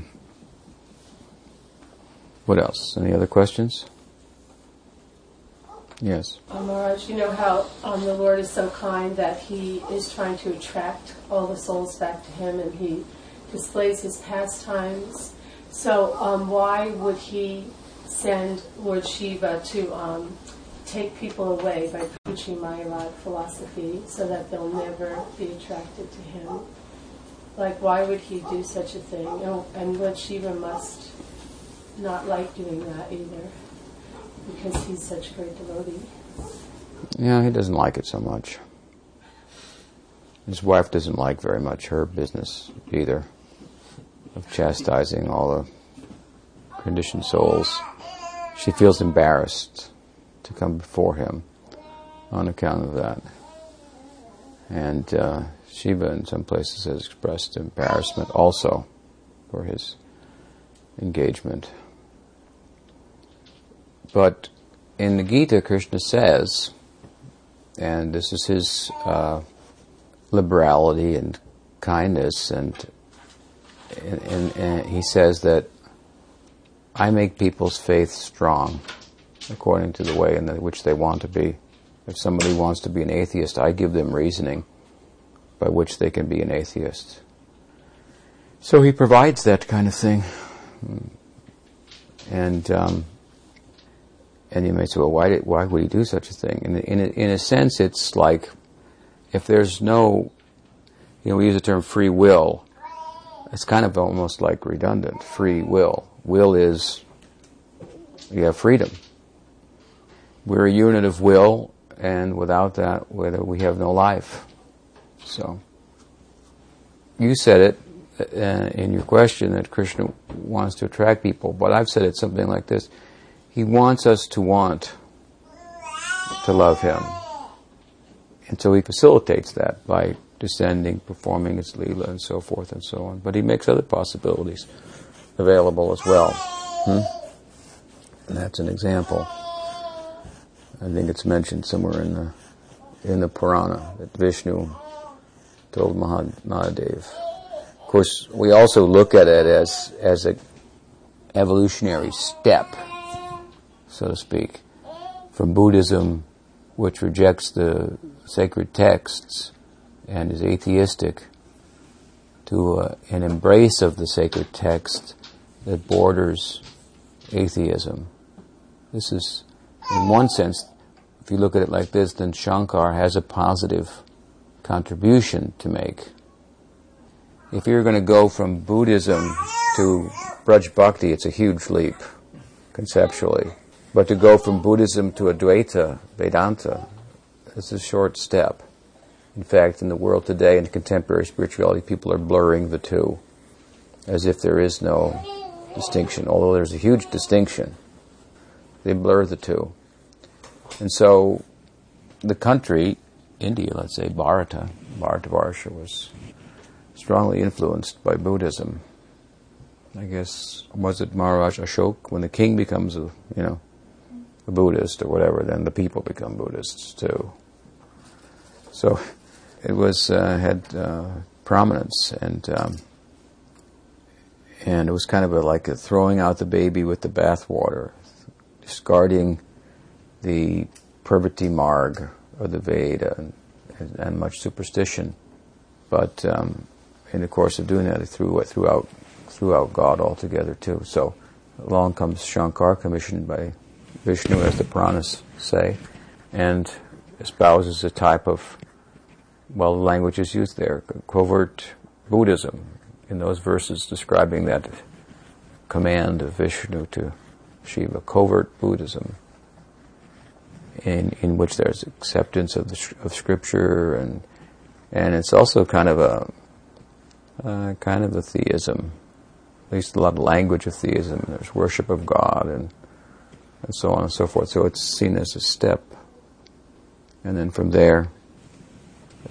What else? Any other questions? Yes. Um, Maharaj, you know how um, the Lord is so kind that He is trying to attract all the souls back to Him, and He displays his pastimes. So um, why would he send Lord Shiva to um, take people away by preaching Mayavad philosophy so that they'll never be attracted to him? Like, why would he do such a thing? Oh, and Lord Shiva must not like doing that either because he's such a great devotee. Yeah, he doesn't like it so much. His wife doesn't like very much her business either of chastising all the conditioned souls. She feels embarrassed to come before him on account of that. And uh, Shiva, in some places, has expressed embarrassment also for his engagement. But in the Gita, Krishna says, and this is his uh, liberality and kindness, and, and, and, he says that I make people's faith strong according to the way in which they want to be. If somebody wants to be an atheist, I give them reasoning by which they can be an atheist. So he provides that kind of thing. And um, and you may say, well, why, did, why would he do such a thing? In, in, a, in a sense, it's like if there's no, you know, we use the term free will. It's kind of almost like redundant. Free will. Will is, you have freedom. We're a unit of will, and without that, whether we have no life. So, you said it uh, in your question that Krishna wants to attract people, but I've said it something like this he wants us to want to love Him. And so He facilitates that by descending, performing His Leela, and so forth and so on. But He makes other possibilities available as well. Hmm? And that's an example. I think it's mentioned somewhere in the in the Purana that Vishnu told Mahadev. Of course, we also look at it as as a evolutionary step so to speak, from Buddhism, which rejects the sacred texts and is atheistic, to uh, an embrace of the sacred text that borders atheism. This is, in one sense, if you look at it like this, then Shankar has a positive contribution to make. If you're going to go from Buddhism to Braj Bhakti, it's a huge leap, conceptually. But to go from Buddhism to Advaita, Vedanta, is a short step. In fact, in the world today, in contemporary spirituality, people are blurring the two as if there is no distinction, although there's a huge distinction. They blur the two. And so the country, India, let's say, Bharata, Bharatavarsha was strongly influenced by Buddhism. I guess, was it Maharaj Ashok? When the king becomes a, you know, a Buddhist or whatever, then the people become Buddhists too. So it was uh, had uh, prominence, and um, and it was kind of a, like a throwing out the baby with the bathwater, discarding the pravritti marg or the Veda and, and, much superstition. But um, in the course of doing that, they threw, threw out threw out God altogether too. So along comes Shankar, commissioned by Vishnu, as the Puranas say, and espouses a type of, well, the language is used there, covert Buddhism, in those verses describing that command of Vishnu to Shiva, covert Buddhism, in, in which there's acceptance of, the, of scripture and and it's also kind of a uh, kind of a theism, at least a lot of language of theism. There's worship of God and and so on and so forth. So it's seen as a step. And then from there,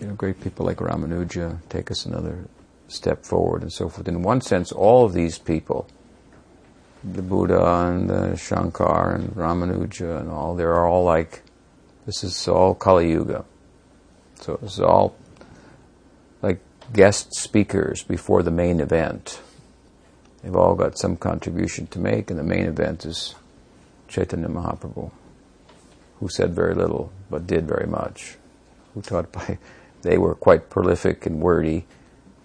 you know, great people like Ramanuja take us another step forward and so forth. In one sense, all of these people, the Buddha and the Shankar and Ramanuja and all, they're all like, this is all Kali Yuga. So it's all like guest speakers before the main event. They've all got some contribution to make, and the main event is Chaitanya Mahaprabhu, who said very little but did very much, who taught by, they were quite prolific and wordy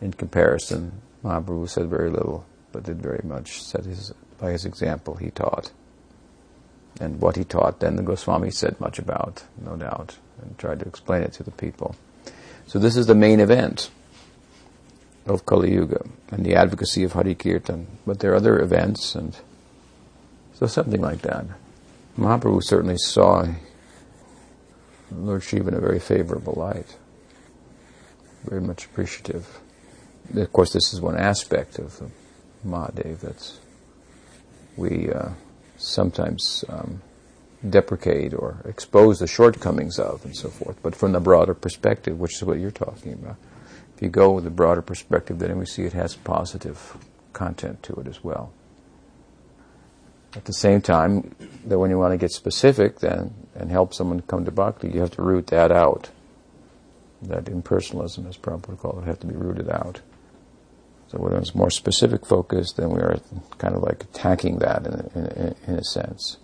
in comparison Mahaprabhu said very little, but did very much. Said his, by his example, he taught. And what he taught, then the Goswami said much about, no doubt, and tried to explain it to the people. So this is the main event of Kali Yuga and the advocacy of Hari Kirtan. But there are other events, and so something like that. Mahaprabhu certainly saw Lord Shiva in a very favorable light, very much appreciative. Of course, this is one aspect of the Mahadev that's we uh, sometimes um, deprecate or expose the shortcomings of and so forth. But from the broader perspective, which is what you're talking about, if you go with the broader perspective, then we see it has positive content to it as well. At the same time, that when you want to get specific then and help someone come to bhakti, you have to root that out. That impersonalism, as Prabhupada called it, have to be rooted out. So when it's more specific focus, then we are kind of like attacking that in a, in a, in a sense.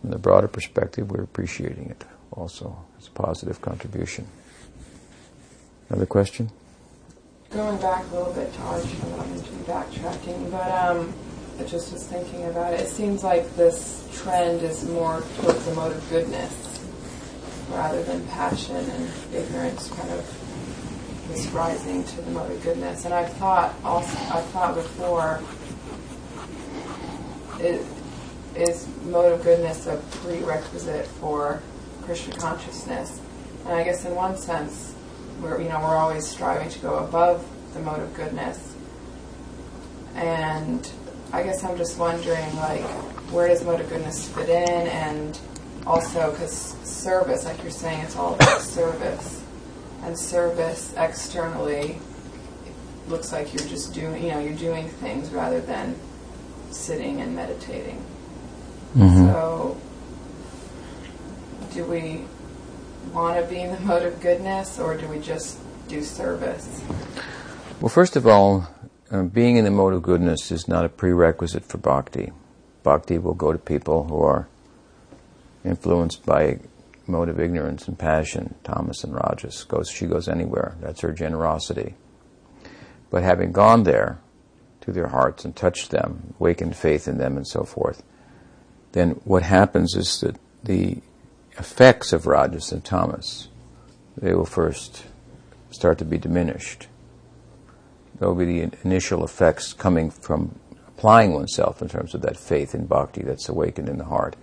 From the broader perspective, we're appreciating it also as a positive contribution. Another question? Going back a little bit to Arjuna, I don't mean to be backtracking, but um, I just was thinking about it. It seems like this trend is more towards the mode of goodness rather than passion and ignorance kind of is rising to the mode of goodness. And I've thought also, I've thought before, it, is mode of goodness a prerequisite for Krishna consciousness? And I guess in one sense, we're you know we're always striving to go above the mode of goodness, and I guess I'm just wondering, like, where does mode of goodness fit in, and also because service, like you're saying, it's all about service, and service externally looks like you're just doing, you know, you're doing things rather than sitting and meditating. Mm-hmm. So, do we want to be in the mode of goodness, or do we just do service? Well, first of all, uh, being in the mode of goodness is not a prerequisite for bhakti. Bhakti will go to people who are influenced by mode of ignorance and passion, tamas and rajas. Goes, she goes anywhere. That's her generosity. But having gone there to their hearts and touched them, awakened faith in them, and so forth, then what happens is that the effects of rajas and tamas, they will first start to be diminished there will be the initial effects coming from applying oneself in terms of that faith in bhakti that's awakened in the heart.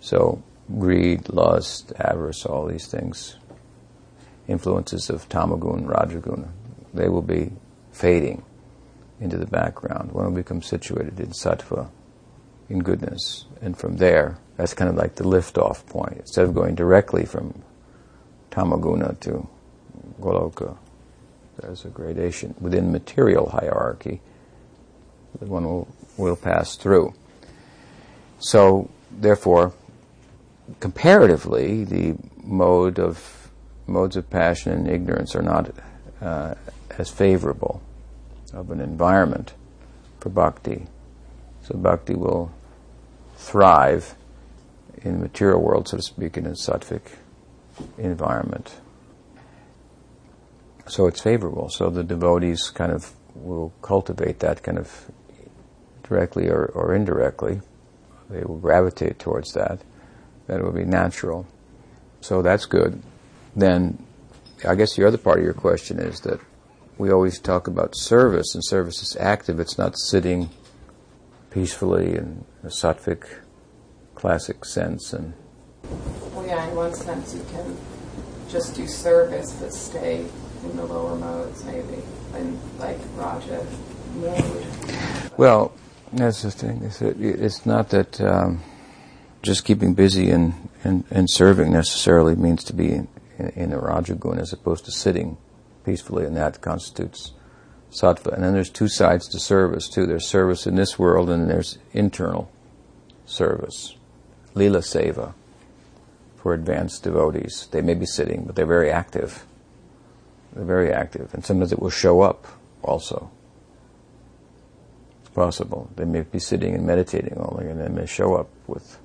So, greed, lust, avarice, all these things, influences of tamagun, rajaguna, they will be fading into the background. One will become situated in sattva, in goodness. And from there, that's kind of like the lift-off point. Instead of going directly from tamaguna to goloka, there's a gradation within material hierarchy that one will, will pass through. So, therefore, comparatively, the mode of modes of passion and ignorance are not uh, as favorable of an environment for bhakti. So bhakti will thrive in the material world, so to speak, in a sattvic environment so it's favorable. So the devotees kind of will cultivate that kind of directly or, or indirectly. They will gravitate towards that. That it would be natural. So that's good. Then, I guess the other part of your question is that we always talk about service, and service is active. It's not sitting peacefully in a sattvic classic sense. And well, yeah, in one sense, you can just do service, but stay in the lower modes, maybe, in like Raja mode. Well, that's the thing. It's, it's not that um, just keeping busy and, and, and serving necessarily means to be in, in a Rajaguna as opposed to sitting peacefully, and that constitutes sattva. And then there's two sides to service, too. There's service in this world, and there's internal service. Lila Seva for advanced devotees. They may be sitting, but they're very active. They're very active, and sometimes it will show up also. It's possible. They may be sitting and meditating only, and they may show up with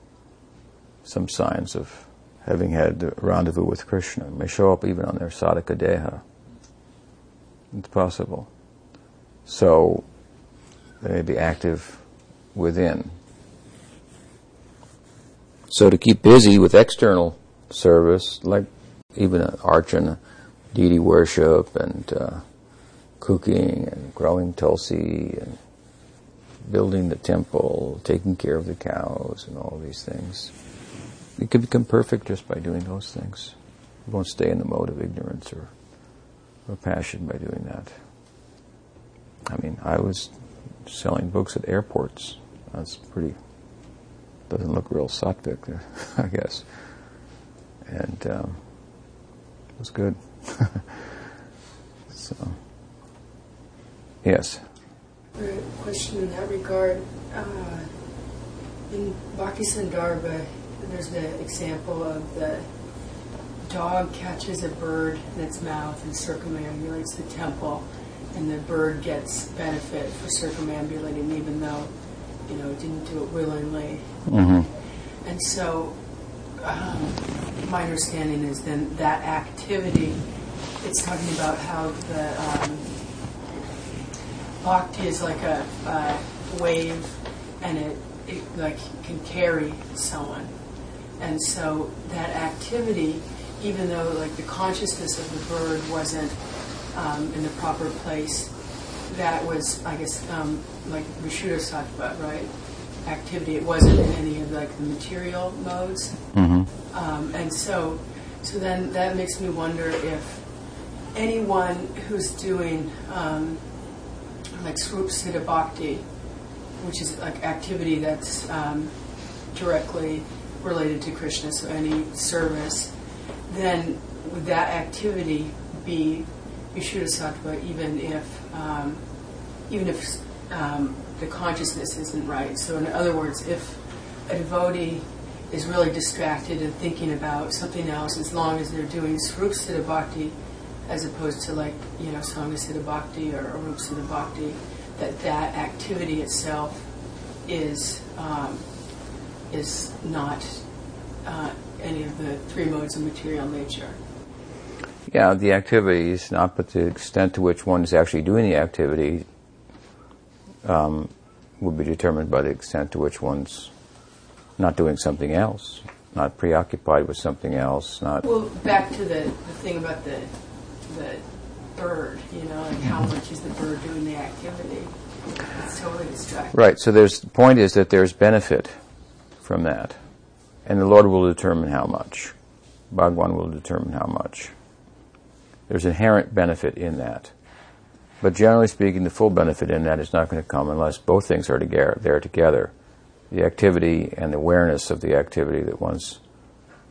some signs of having had a rendezvous with Krishna. It may show up even on their sadhaka deha. It's possible. So they may be active within. So to keep busy with external service, like even an archana, deity worship, and uh, cooking, and growing tulsi, and building the temple, taking care of the cows, and all these things. You can become perfect just by doing those things. You won't stay in the mode of ignorance or, or passion by doing that. I mean, I was selling books at airports. That's pretty, doesn't look real sattvic, <laughs> I guess. And um, it was good. <laughs> so, yes. A question in that regard. Uh, in Bhakti Sandarbha, there's the example of the dog catches a bird in its mouth and circumambulates the temple, and the bird gets benefit for circumambulating, even though you know it didn't do it willingly. Mm-hmm. And so, um, my understanding is then that activity. It's talking about how the um, bhakti is like a, a wave, and it, it like can carry someone. And so that activity, even though like the consciousness of the bird wasn't um, in the proper place, that was, I guess, um, like Vishuddha Sattva, right? Activity. It wasn't in any of like the material modes. Mm-hmm. Um, and so, so then that makes me wonder if anyone who's doing um, like Swarup Siddha Bhakti, which is like activity that's um, directly related to Krishna, so any service, then would that activity be Vishuddha Sattva even if um, even if um, the consciousness isn't right? So in other words, if a devotee is really distracted and thinking about something else, as long as they're doing Swarup Siddha Bhakti, as opposed to like you know Sanga Siddha Bhakti or Arup Siddha Bhakti, that that activity itself is um, is not uh, any of the three modes of material nature. Yeah, the activities, not but the extent to which one is actually doing the activity, um, will be determined by the extent to which one's not doing something else, not preoccupied with something else, not. Well, back to the, the thing about the the bird, you know, like how much is the bird doing the activity? It's totally distracting. Right. So there's the point is that there's benefit from that, and the Lord will determine how much. Bhagwan will determine how much. There's inherent benefit in that, but generally speaking, the full benefit in that is not going to come unless both things are together. There together, the activity and the awareness of the activity that one's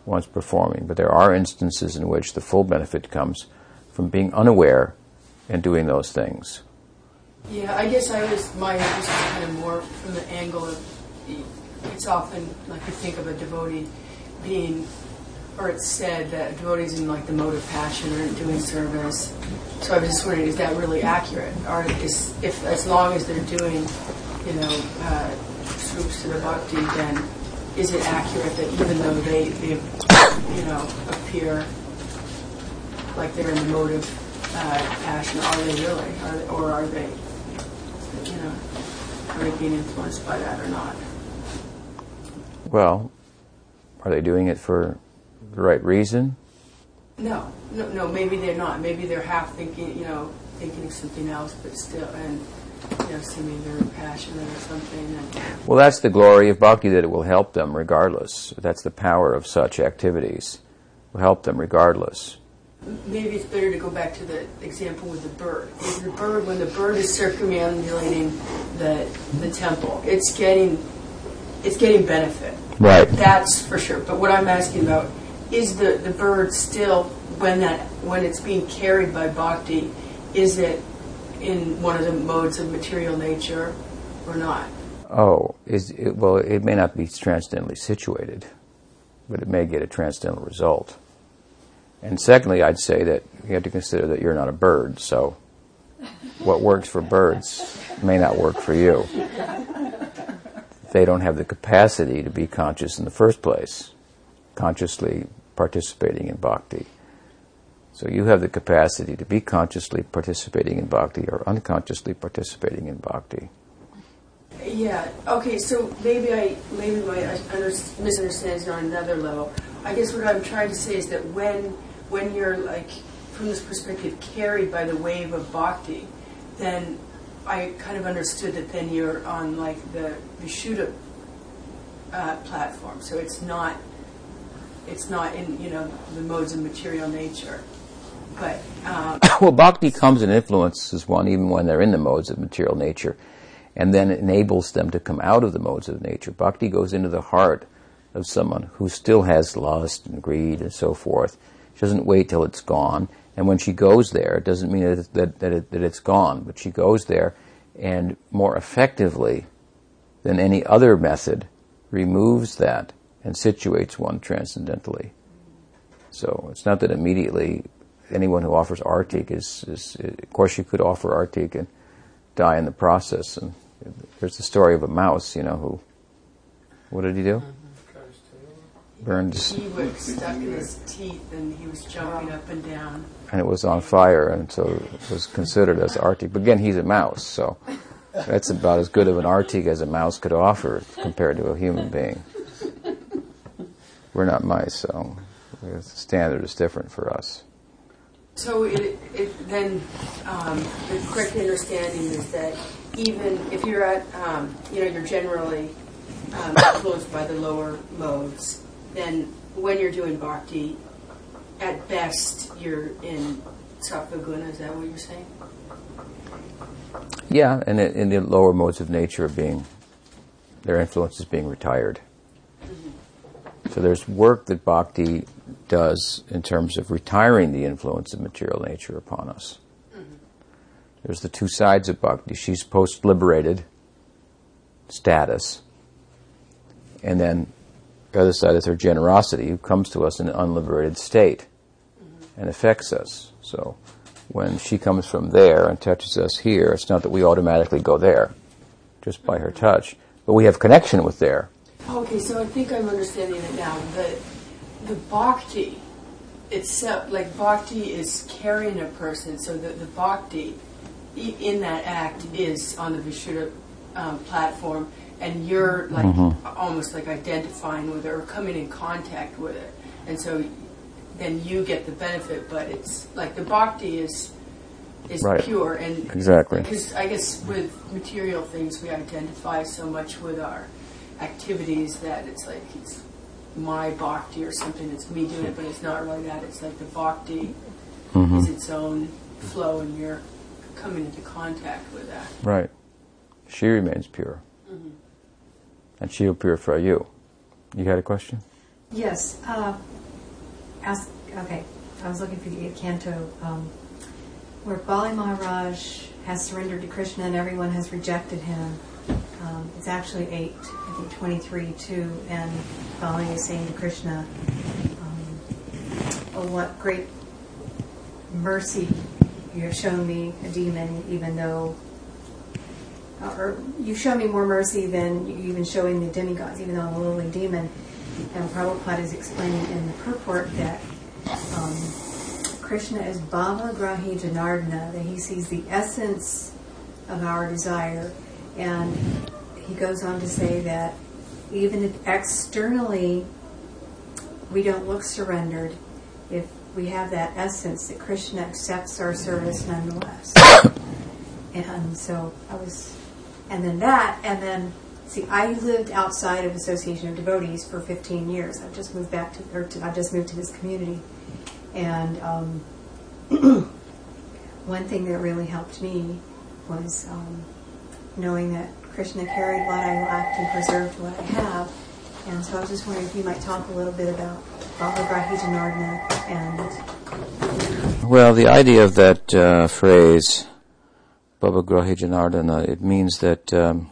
one's performing. But there are instances in which the full benefit comes from being unaware and doing those things. Yeah, I guess I was my was kind of more from the angle of it's often like you think of a devotee being, or it's said that devotees in like the mode of passion are doing service. So I was just wondering, is that really accurate? Or is if as long as they're doing, you know, uh, Swarup the Bhakti, then is it accurate that even though they, they you know, appear like they're in the mode of uh, passion, are they really, are, or are they, you know, are they being influenced by that or not? Well, are they doing it for the right reason? No, no, no. Maybe they're not. Maybe they're half thinking, you know, thinking of something else, but still, and you know, seeming very passionate or something. And Well, that's the glory of bhakti that it will help them regardless. That's the power of such activities. It will help them regardless. maybe it's better to go back to the example with the bird. The bird when the bird is circumambulating the the temple, it's getting it's getting benefit. Right. That's for sure. But what I'm asking about is the, the bird still when that when it's being carried by bhakti, is it in one of the modes of material nature or not? Oh, is it, well, it may not be transcendently situated, but it may get a transcendental result. And secondly, I'd say that you have to consider that you're not a bird, so what works for birds may not work for you. They don't have the capacity to be conscious in the first place, consciously participating in bhakti. So you have the capacity to be consciously participating in bhakti or unconsciously participating in bhakti. Yeah. Okay. So maybe I maybe my under, misunderstanding is on another level. I guess what I'm trying to say is that when when you're like from this perspective carried by the wave of bhakti, then I kind of understood that then you're on like the Vishuddha uh, platform. So it's not it's not in you know the modes of material nature. But um, <coughs> well, bhakti comes and influences one even when they're in the modes of material nature, and then enables them to come out of the modes of nature. Bhakti goes into the heart of someone who still has lust and greed and so forth. She doesn't wait till it's gone. And when she goes there, it doesn't mean that, that, that, it, that it's gone, but she goes there and more effectively than any other method removes that and situates one transcendentally. So it's not that immediately anyone who offers artik is, is, of course you could offer artik and die in the process. And there's the story of a mouse, you know, who, what did he do? Burned he was stuck in his teeth and he was jumping up and down. And it was on fire, and so it was considered as artik. But again, he's a mouse, so that's about as good of an artik as a mouse could offer compared to a human being. We're not mice, so the standard is different for us. So it, it then um, the correct understanding is that even if you're at um, you know you're generally um, influenced by the lower modes, then when you're doing bhakti, at best you're in sattva guna. Is that what you're saying? Yeah, and in the lower modes of nature are being, their influence is being retired. Mm-hmm. So there's work that bhakti does in terms of retiring the influence of material nature upon us. Mm-hmm. There's the two sides of bhakti. She's post liberated status. And then the other side is her generosity, who comes to us in an unliberated state and affects us. So when she comes from there and touches us here, it's not that we automatically go there just by her touch, but we have connection with there. Okay, so I think I'm understanding it now. The the bhakti itself, like bhakti is carrying a person, so the, the bhakti in that act is on the Vishuddha um, platform, and you're like almost like identifying with it or coming in contact with it, and so then you get the benefit. But it's like the bhakti is is Right. pure and Exactly. because I guess with material things we identify so much with our activities that it's like it's my bhakti or something. It's me doing it, but it's not really that. It's like the bhakti is its own flow, and you're coming into contact with that. Right. She remains pure. And she'll purify you. You had a question? Yes. Uh, ask, okay, I was looking for the canto um, where Bali Maharaj has surrendered to Krishna and everyone has rejected him. Um, it's actually 8, I think 23 2, and Bali is saying to Krishna, um, Oh, what great mercy you have shown me, a demon, even though or you've shown me more mercy than you even showing the demigods, even though I'm a lowly demon. And Prabhupada is explaining in the purport that um, Krishna is Bhava Grahi Janardana, that he sees the essence of our desire. And he goes on to say that even if externally we don't look surrendered, if we have that essence, that Krishna accepts our service nonetheless. <coughs> And so I was, and then that, and then, see, I lived outside of Association of Devotees for 15 years. I've just moved back to, or to, I just moved to this community. And um, <clears throat> one thing that really helped me was um, knowing that Krishna carried what I lacked and preserved what I have. And so I was just wondering if you might talk a little bit about Bhava Grahi Janardana and Well, the idea of that uh, phrase, Bhava Grahi Janardana, it means that, um,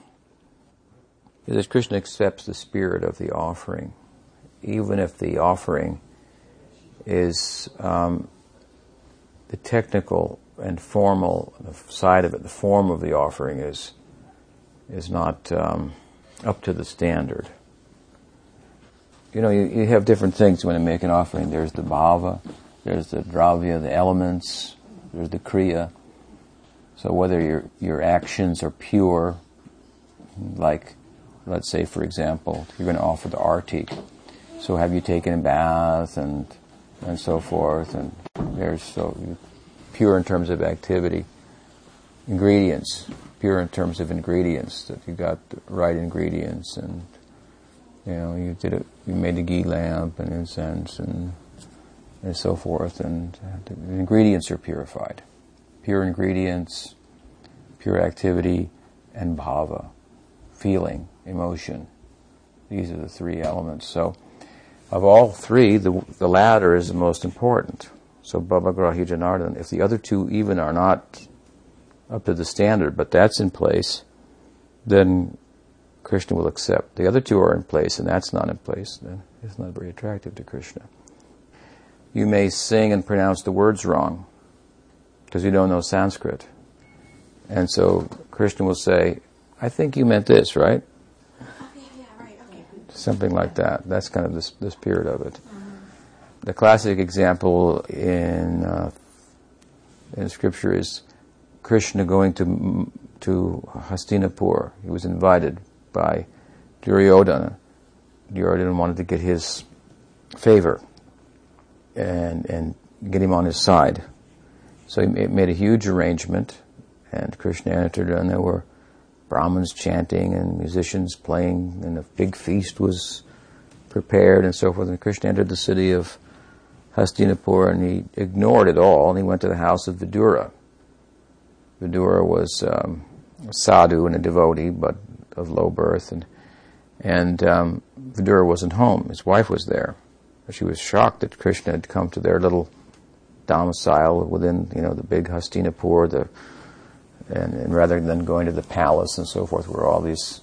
that Krishna accepts the spirit of the offering, even if the offering is um, the technical and formal side of it, the form of the offering is is not um, up to the standard. You know, you, you have different things when you make an offering. There's the bhava, there's the dravya, the elements, there's the kriya. So whether your your actions are pure, like let's say for example, you're going to offer the arti. So have you taken a bath and and so forth, and there's so pure in terms of activity. Ingredients, pure in terms of ingredients that you got the right ingredients and you know you did it you made a ghee lamp and incense and and so forth and the ingredients are purified pure ingredients pure activity and bhava feeling emotion these are the three elements so of all three the, the latter is the most important so bhavagrahi janardana if the other two even are not up to the standard, but that's in place, then Krishna will accept. The other two are in place, and that's not in place, then it's not very attractive to Krishna. You may sing and pronounce the words wrong because you don't know Sanskrit. And so Krishna will say, I think you meant this, right? Something like that. That's kind of the, the spirit of it. The classic example in, uh, in scripture is Krishna going to to Hastinapur. He was invited by Duryodhana. Duryodhana wanted to get his favor and and get him on his side. So he made a huge arrangement, and Krishna entered, and there were Brahmins chanting and musicians playing, and a big feast was prepared, and so forth. And Krishna entered the city of Hastinapur, and he ignored it all, and he went to the house of Vidura. Vidura was um, a sadhu and a devotee, but of low birth, and and um, Vidura wasn't home. His wife was there. She was shocked that Krishna had come to their little domicile within, you know, the big Hastinapur, the and, and rather than going to the palace and so forth, where all these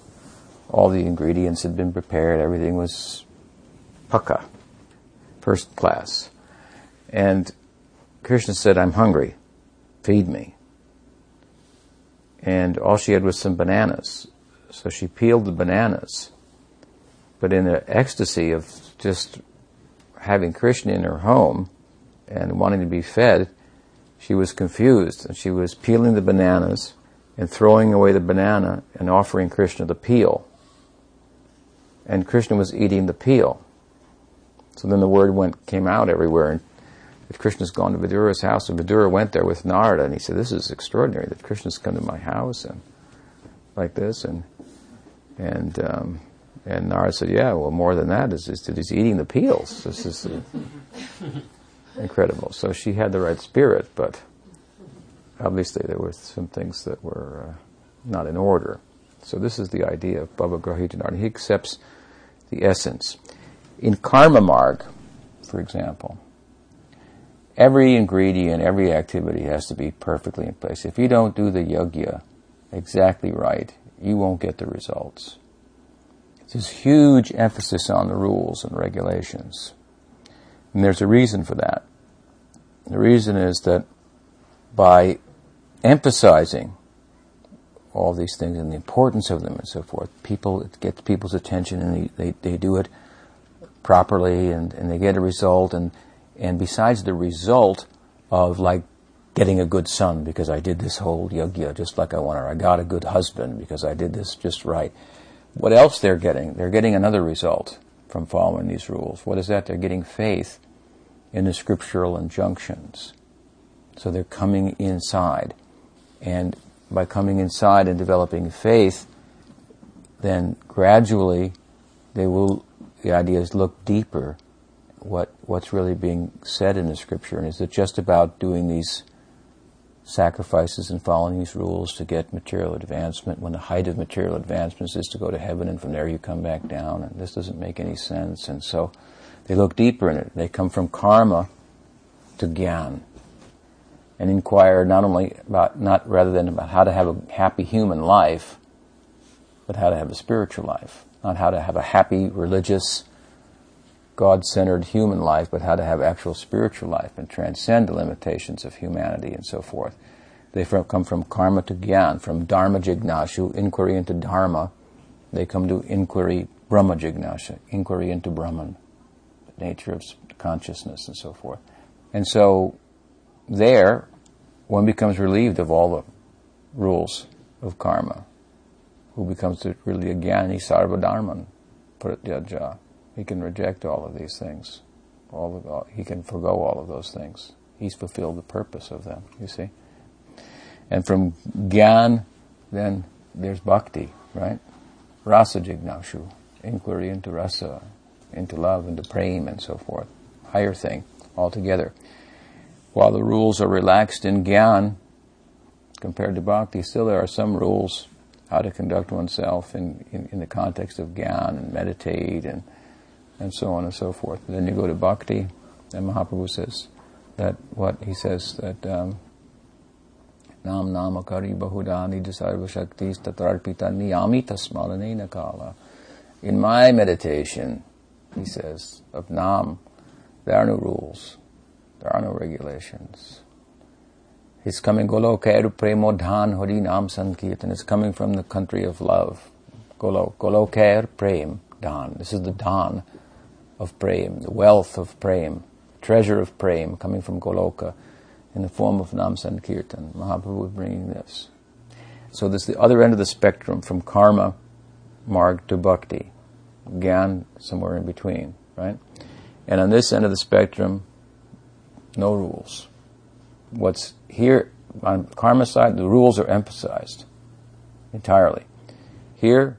all the ingredients had been prepared, everything was pukka, first class. And Krishna said, I'm hungry. Feed me and all she had was some bananas. So she peeled the bananas. But in the ecstasy of just having Krishna in her home and wanting to be fed, she was confused and she was peeling the bananas and throwing away the banana and offering Krishna the peel. And Krishna was eating the peel. So then the word went came out everywhere and that Krishna's gone to Vidura's house, and Vidura went there with Narada, and he said, "This is extraordinary that Krishna's come to my house and like this." And and um, and Narada said, "Yeah, well, more than that is, is that he's eating the peels. This is incredible." So she had the right spirit, but obviously there were some things that were uh, not in order. So this is the idea of Bhava Grahi Janardana. He accepts the essence. In Karma Marg, for example, every ingredient, every activity has to be perfectly in place. If you don't do the yagya exactly right, you won't get the results. There's huge emphasis on the rules and regulations. And there's a reason for that. The reason is that by emphasizing all these things and the importance of them and so forth, people, it gets people's attention and they, they, they do it properly and, and they get a result and and besides the result of like getting a good son because I did this whole yagya just like I want or I got a good husband because I did this just right. What else they're getting? They're getting another result from following these rules. What is that? They're getting faith in the scriptural injunctions. So they're coming inside. And by coming inside and developing faith, then gradually they will, the idea is look deeper what what's really being said in the scripture, and is it just about doing these sacrifices and following these rules to get material advancement? When the height of material advancements is to go to heaven, and from there you come back down, and this doesn't make any sense. And so they look deeper in it. They come from karma to gyan, and inquire not only about not rather than about how to have a happy human life, but how to have a spiritual life, not how to have a happy religious God centered human life, but how to have actual spiritual life and transcend the limitations of humanity and so forth. They come from karma to gyan, from dharma jignashu, inquiry into dharma. They come to inquiry, brahma jignasha, inquiry into Brahman, nature of consciousness and so forth. And so there, one becomes relieved of all the rules of karma, who becomes really a jnani sarvadharman, pratyaja. He can reject all of these things. All of, all, he can forego all of those things. He's fulfilled the purpose of them, you see. And from gyan, then there's bhakti, right? Rasa jignashu, inquiry into rasa, into love, into prema, and so forth. Higher thing altogether. While the rules are relaxed in gyan, compared to bhakti, still there are some rules how to conduct oneself in, in, in the context of gyan and meditate and and so on and so forth. And then you go to bhakti, and Mahaprabhu says that what he says that um, Nam namakari bahudani disarva shaktis tatrarpita niyami tasmalanena kala. In my meditation, he says, of Nam, there are no rules, there are no regulations. He's coming, Golokeru Premodhan Hari Nam Sankirtan. It's coming from the country of love. Golo, Goloker Prem Dan. This is the Dan of Prem, the wealth of Prem, treasure of Prem coming from Goloka in the form of Nam Sankirtan. Mahaprabhu is bringing this. So this is the other end of the spectrum from karma, marg to bhakti. Gyan somewhere in between, right? And on this end of the spectrum, no rules. What's here on karma side, the rules are emphasized entirely. Here,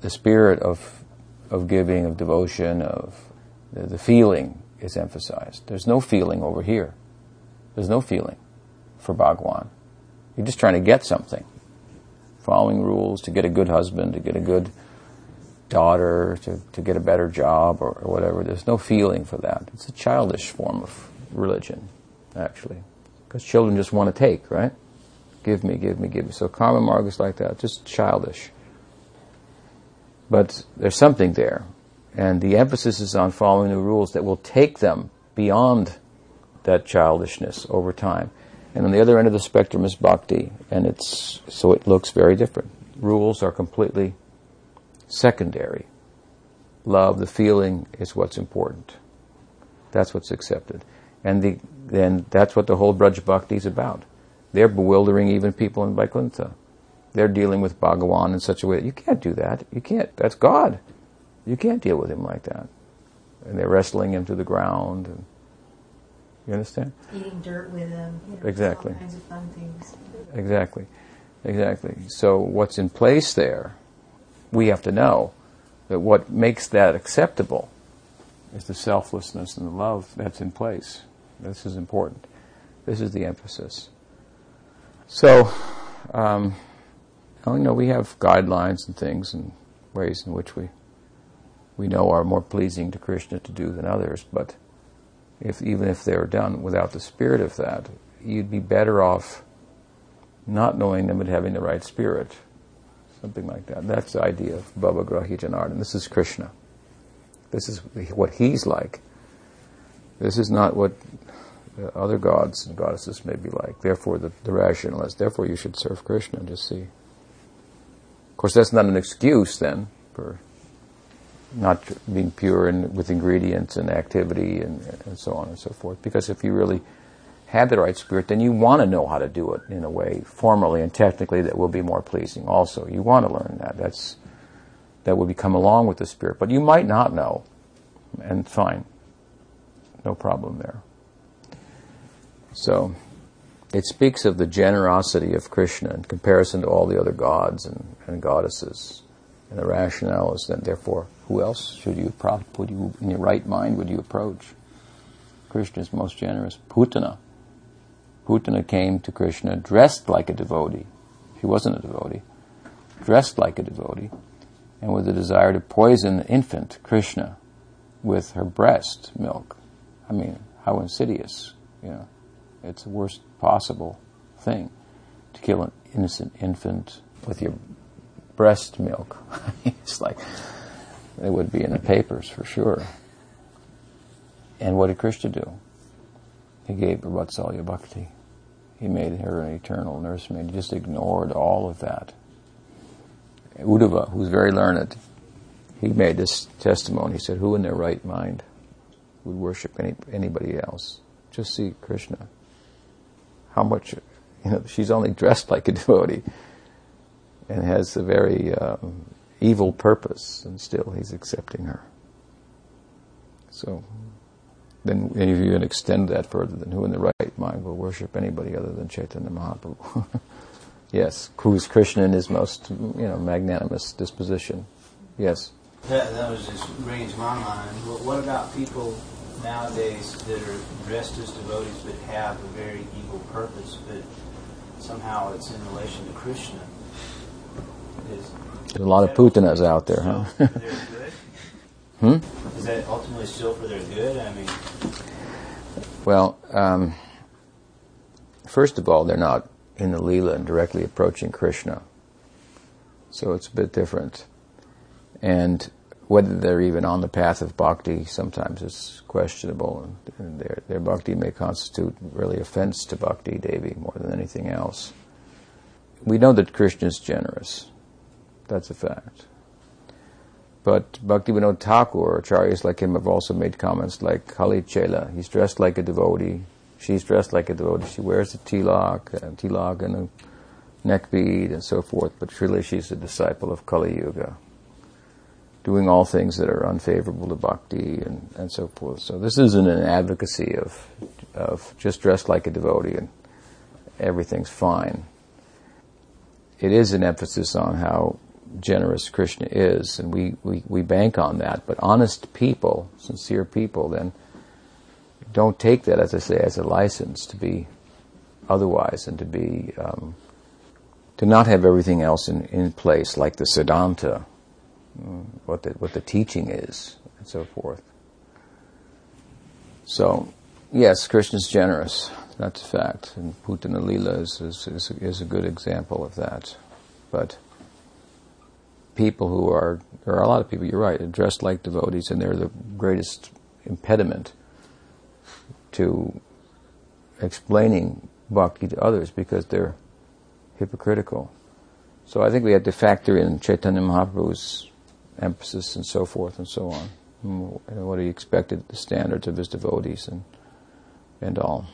the spirit of of giving, of devotion, of the, the feeling is emphasized. There's no feeling over here. There's no feeling for Bhagwan. You're just trying to get something. Following rules to get a good husband, to get a good daughter, to, to get a better job or, or whatever. There's no feeling for that. It's a childish form of religion, actually. Because children just want to take, right? Give me, give me, give me. So karma marg is like that, just childish. But there's something there. And the emphasis is on following the rules that will take them beyond that childishness over time. And on the other end of the spectrum is bhakti, and it's so it looks very different. Rules are completely secondary. Love, the feeling, is what's important. That's what's accepted, and the, then that's what the whole Braj Bhakti is about. They're bewildering even people in Vaikuntha. They're dealing with Bhagawan in such a way that you can't do that. You can't. That's God. You can't deal with him like that. And they're wrestling him to the ground. And, you understand? Eating dirt with him. You know, exactly. All kinds of fun things. Exactly. Exactly. So what's in place there, we have to know that what makes that acceptable is the selflessness and the love that's in place. This is important. This is the emphasis. So, um, you know, we have guidelines and things and ways in which we we know are more pleasing to Krishna to do than others, but if even if they're done without the spirit of that, you'd be better off not knowing them but having the right spirit. Something like that. That's the idea of Bhavagrahi Janardhan. This is Krishna. This is what he's like. This is not what other gods and goddesses may be like. Therefore, the, the rationalist. Therefore, you should serve Krishna. Just see. Of course, that's not an excuse then for not being pure and with ingredients and activity and, and so on and so forth. Because if you really had the right spirit, then you want to know how to do it in a way formally and technically that will be more pleasing. Also, you want to learn that. That's that will become along with the spirit, but you might not know, and fine, no problem there. So, it speaks of the generosity of Krishna in comparison to all the other gods and, and goddesses. And the rationale is therefore, who else should you, would you, in your right mind, would you approach? Krishna is most generous. Putana. Putana came to Krishna dressed like a devotee. She wasn't a devotee. Dressed like a devotee. And with the desire to poison the infant, Krishna, with her breast milk. I mean, how insidious, you know. It's the worst possible thing to kill an innocent infant with your breast milk. <laughs> it's like it would be in the papers for sure. And what did Krishna do? He gave Vatsalya Bhakti. He made her an eternal nursemaid. He just ignored all of that. Uddhava, who's very learned, he made this testimony. He said, Who in their right mind would worship any, anybody else? Just see Krishna. How much, you know, she's only dressed like a <laughs> devotee and has a very um, evil purpose, and still he's accepting her. So, then if you can extend that further, then who in the right mind will worship anybody other than Chaitanya Mahaprabhu? <laughs> yes, who's Krishna in his most, you know, magnanimous disposition. Yes. That, that was just ringing to my mind. What about people nowadays that are dressed as devotees but have a very evil purpose, but somehow it's in relation to Krishna? Is, There's a lot of putanas out there, huh? Hmm? Is that ultimately still for their good? I mean, well, um, first of all, they're not in the lila and directly approaching Krishna, so it's a bit different and whether they're even on the path of bhakti sometimes is questionable, and their, their bhakti may constitute really offense to bhakti devi more than anything else. We know that Krishna is generous. That's a fact. But Bhakti Bhaktivinoda Thakur acharyas like him have also made comments like Kali Chela. He's dressed like a devotee. She's dressed like a devotee. She wears a tilak, a tilak and a neck bead and so forth, but really she's a disciple of Kali Yuga doing all things that are unfavorable to bhakti and, and so forth. So this isn't an advocacy of, of just dressed like a devotee and everything's fine. It is an emphasis on how generous Krishna is, and we, we, we bank on that. But honest people, sincere people, then don't take that, as I say, as a license to be otherwise and to be um, to not have everything else in, in place, like the Siddhanta, what the, what the teaching is, and so forth. So, yes, Krishna's generous. That's a fact. And Putana Lila is, is, is, is a good example of that. But people who are, there are a lot of people, you're right, dressed like devotees, and they're the greatest impediment to explaining bhakti to others because they're hypocritical. So I think we have to factor in Chaitanya Mahaprabhu's emphasis and so forth and so on. And what he expected, the standards of his devotees and and all.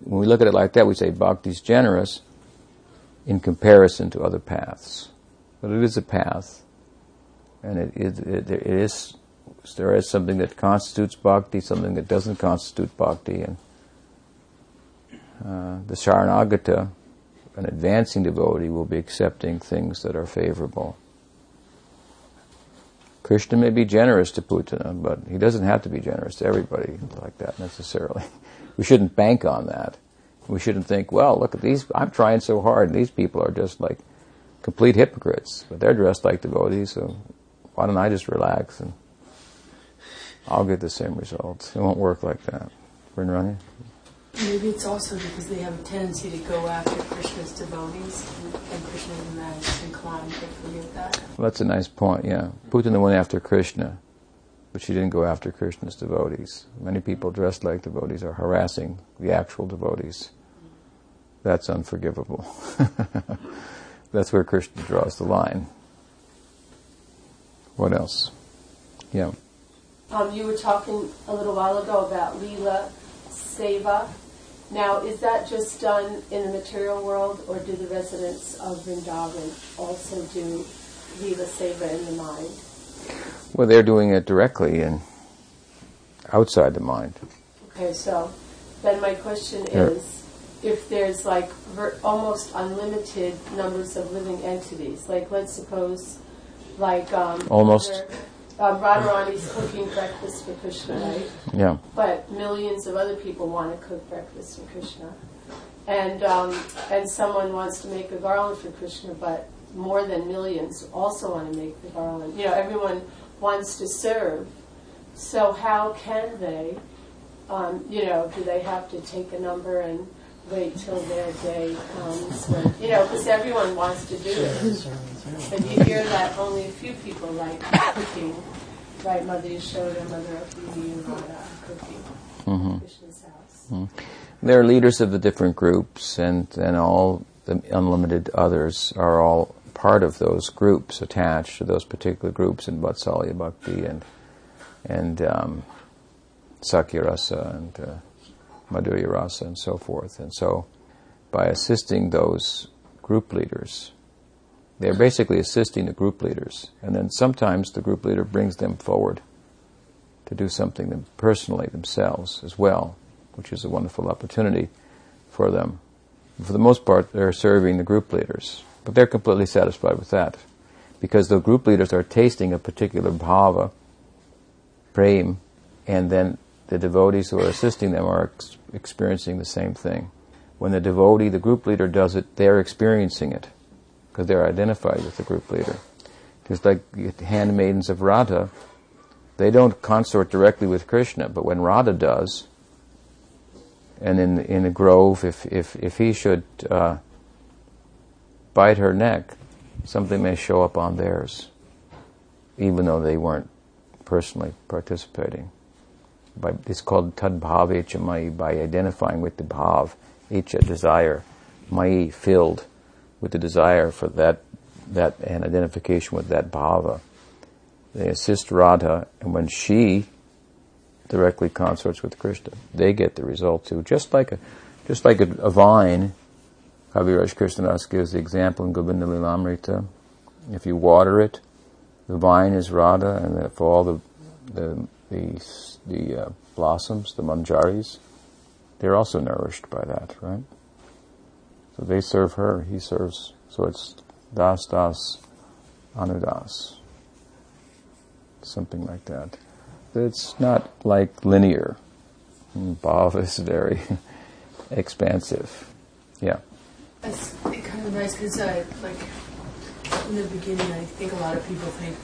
When we look at it like that, we say bhakti is generous in comparison to other paths. But it is a path, and it, it, it, it is there is something that constitutes bhakti, something that doesn't constitute bhakti, and uh, the Sharanagata, an advancing devotee, will be accepting things that are favorable Krishna may be generous to Putana, but he doesn't have to be generous to everybody like that necessarily. <laughs> We shouldn't bank on that. We shouldn't think, well, look at these, I'm trying so hard, and these people are just like complete hypocrites, but they're dressed like devotees, so why don't I just relax and I'll get the same results. It won't work like that. Rinrani? Maybe it's also because they have a tendency to go after Krishna's devotees, and, Krishna is not inclined to forgive that. Well, that's a nice point, yeah. Putana went after Krishna, but she didn't go after Krishna's devotees. Many people dressed like devotees are harassing the actual devotees. That's unforgivable. <laughs> that's where Krishna draws the line. What else? Yeah. Um, you were talking a little while ago about Leela Seva now, is that just done in the material world, or do the residents of Vrindavan also do Viva Seva in the mind? Well, they're doing it directly and outside the mind. Okay, so then my question is if there's like ver- almost unlimited numbers of living entities, like let's suppose, like um, almost um, Radharani's cooking breakfast for Krishna, right? Yeah. But millions of other people want to cook breakfast for Krishna, and um, and someone wants to make a garland for Krishna, but more than millions also want to make the garland. You know, everyone wants to serve. So how can they? Um, you know, do they have to take a number and wait till their day comes when, you know, because everyone wants to do it. And you hear that only a few people like cooking, right? Mother Yashoda, Mother of and Radha cooking. Mm-hmm. Krishna's house. Mm-hmm. There are leaders of the different groups, and, and all the unlimited others are all part of those groups, attached to those particular groups in Vatsalya Bhakti and and um, Sakhya Rasa and uh, Madhurya Rasa and so forth. And so, by assisting those group leaders, they're basically assisting the group leaders. And then sometimes the group leader brings them forward to do something them personally themselves as well, which is a wonderful opportunity for them. For the most part, they're serving the group leaders, but they're completely satisfied with that because the group leaders are tasting a particular bhava, prem, and then the devotees who are assisting them are ex- experiencing the same thing. When the devotee, the group leader does it, they're experiencing it because they're identified with the group leader. Just like the handmaidens of Radha, they don't consort directly with Krishna, but when Radha does, and in in a grove, if if if he should uh, bite her neck, something may show up on theirs, even though they weren't personally participating. By, it's called tadbhav mai by identifying with the bhav, echa desire, mai filled with the desire for that that and identification with that bhava. They assist Radha, and when she directly consorts with Krishna, they get the result too. Just like a, just like a, a vine, Kaviraj Krishnadas gives the example in Govinda Lilamrita. If you water it, the vine is Radha, and for all the the the, the uh, blossoms, the manjaris, they're also nourished by that, right? So they serve her, he serves. So it's das das anudas something like that. It's not like linear. Bhav <laughs> is very expansive. Yeah. That's kind of nice because, uh, like, in the beginning, I think a lot of people think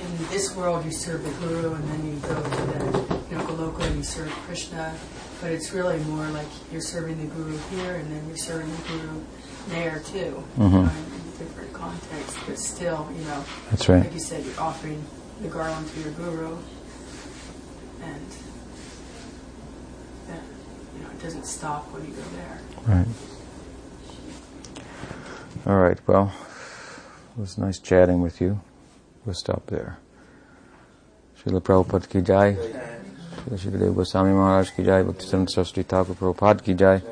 in this world you serve the guru and then you go to the you know, Goloka and you serve Krishna. But it's really more like you're serving the guru here and then you're serving the guru there too. Mm-hmm. You know, in different contexts, but still, you know, That's right. like you said, you're offering the garland to your guru, and that, you know, it doesn't stop when you go there. Right. All right. Well, it was nice chatting with you. We'll stop there. Srila Prabhupada ki jai. Srila Shukadeva Goswami Maharaj ki jai. Bhakti Saraswati Thakur Prabhupada ki jai.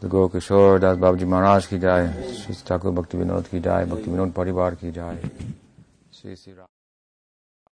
The Gokishore Das Babaji Maharaj ki jai. Srila Thakur Bhakti Vinod ki jai. Bhakti Vinod Parivar ki jai. Sri Sri Ram.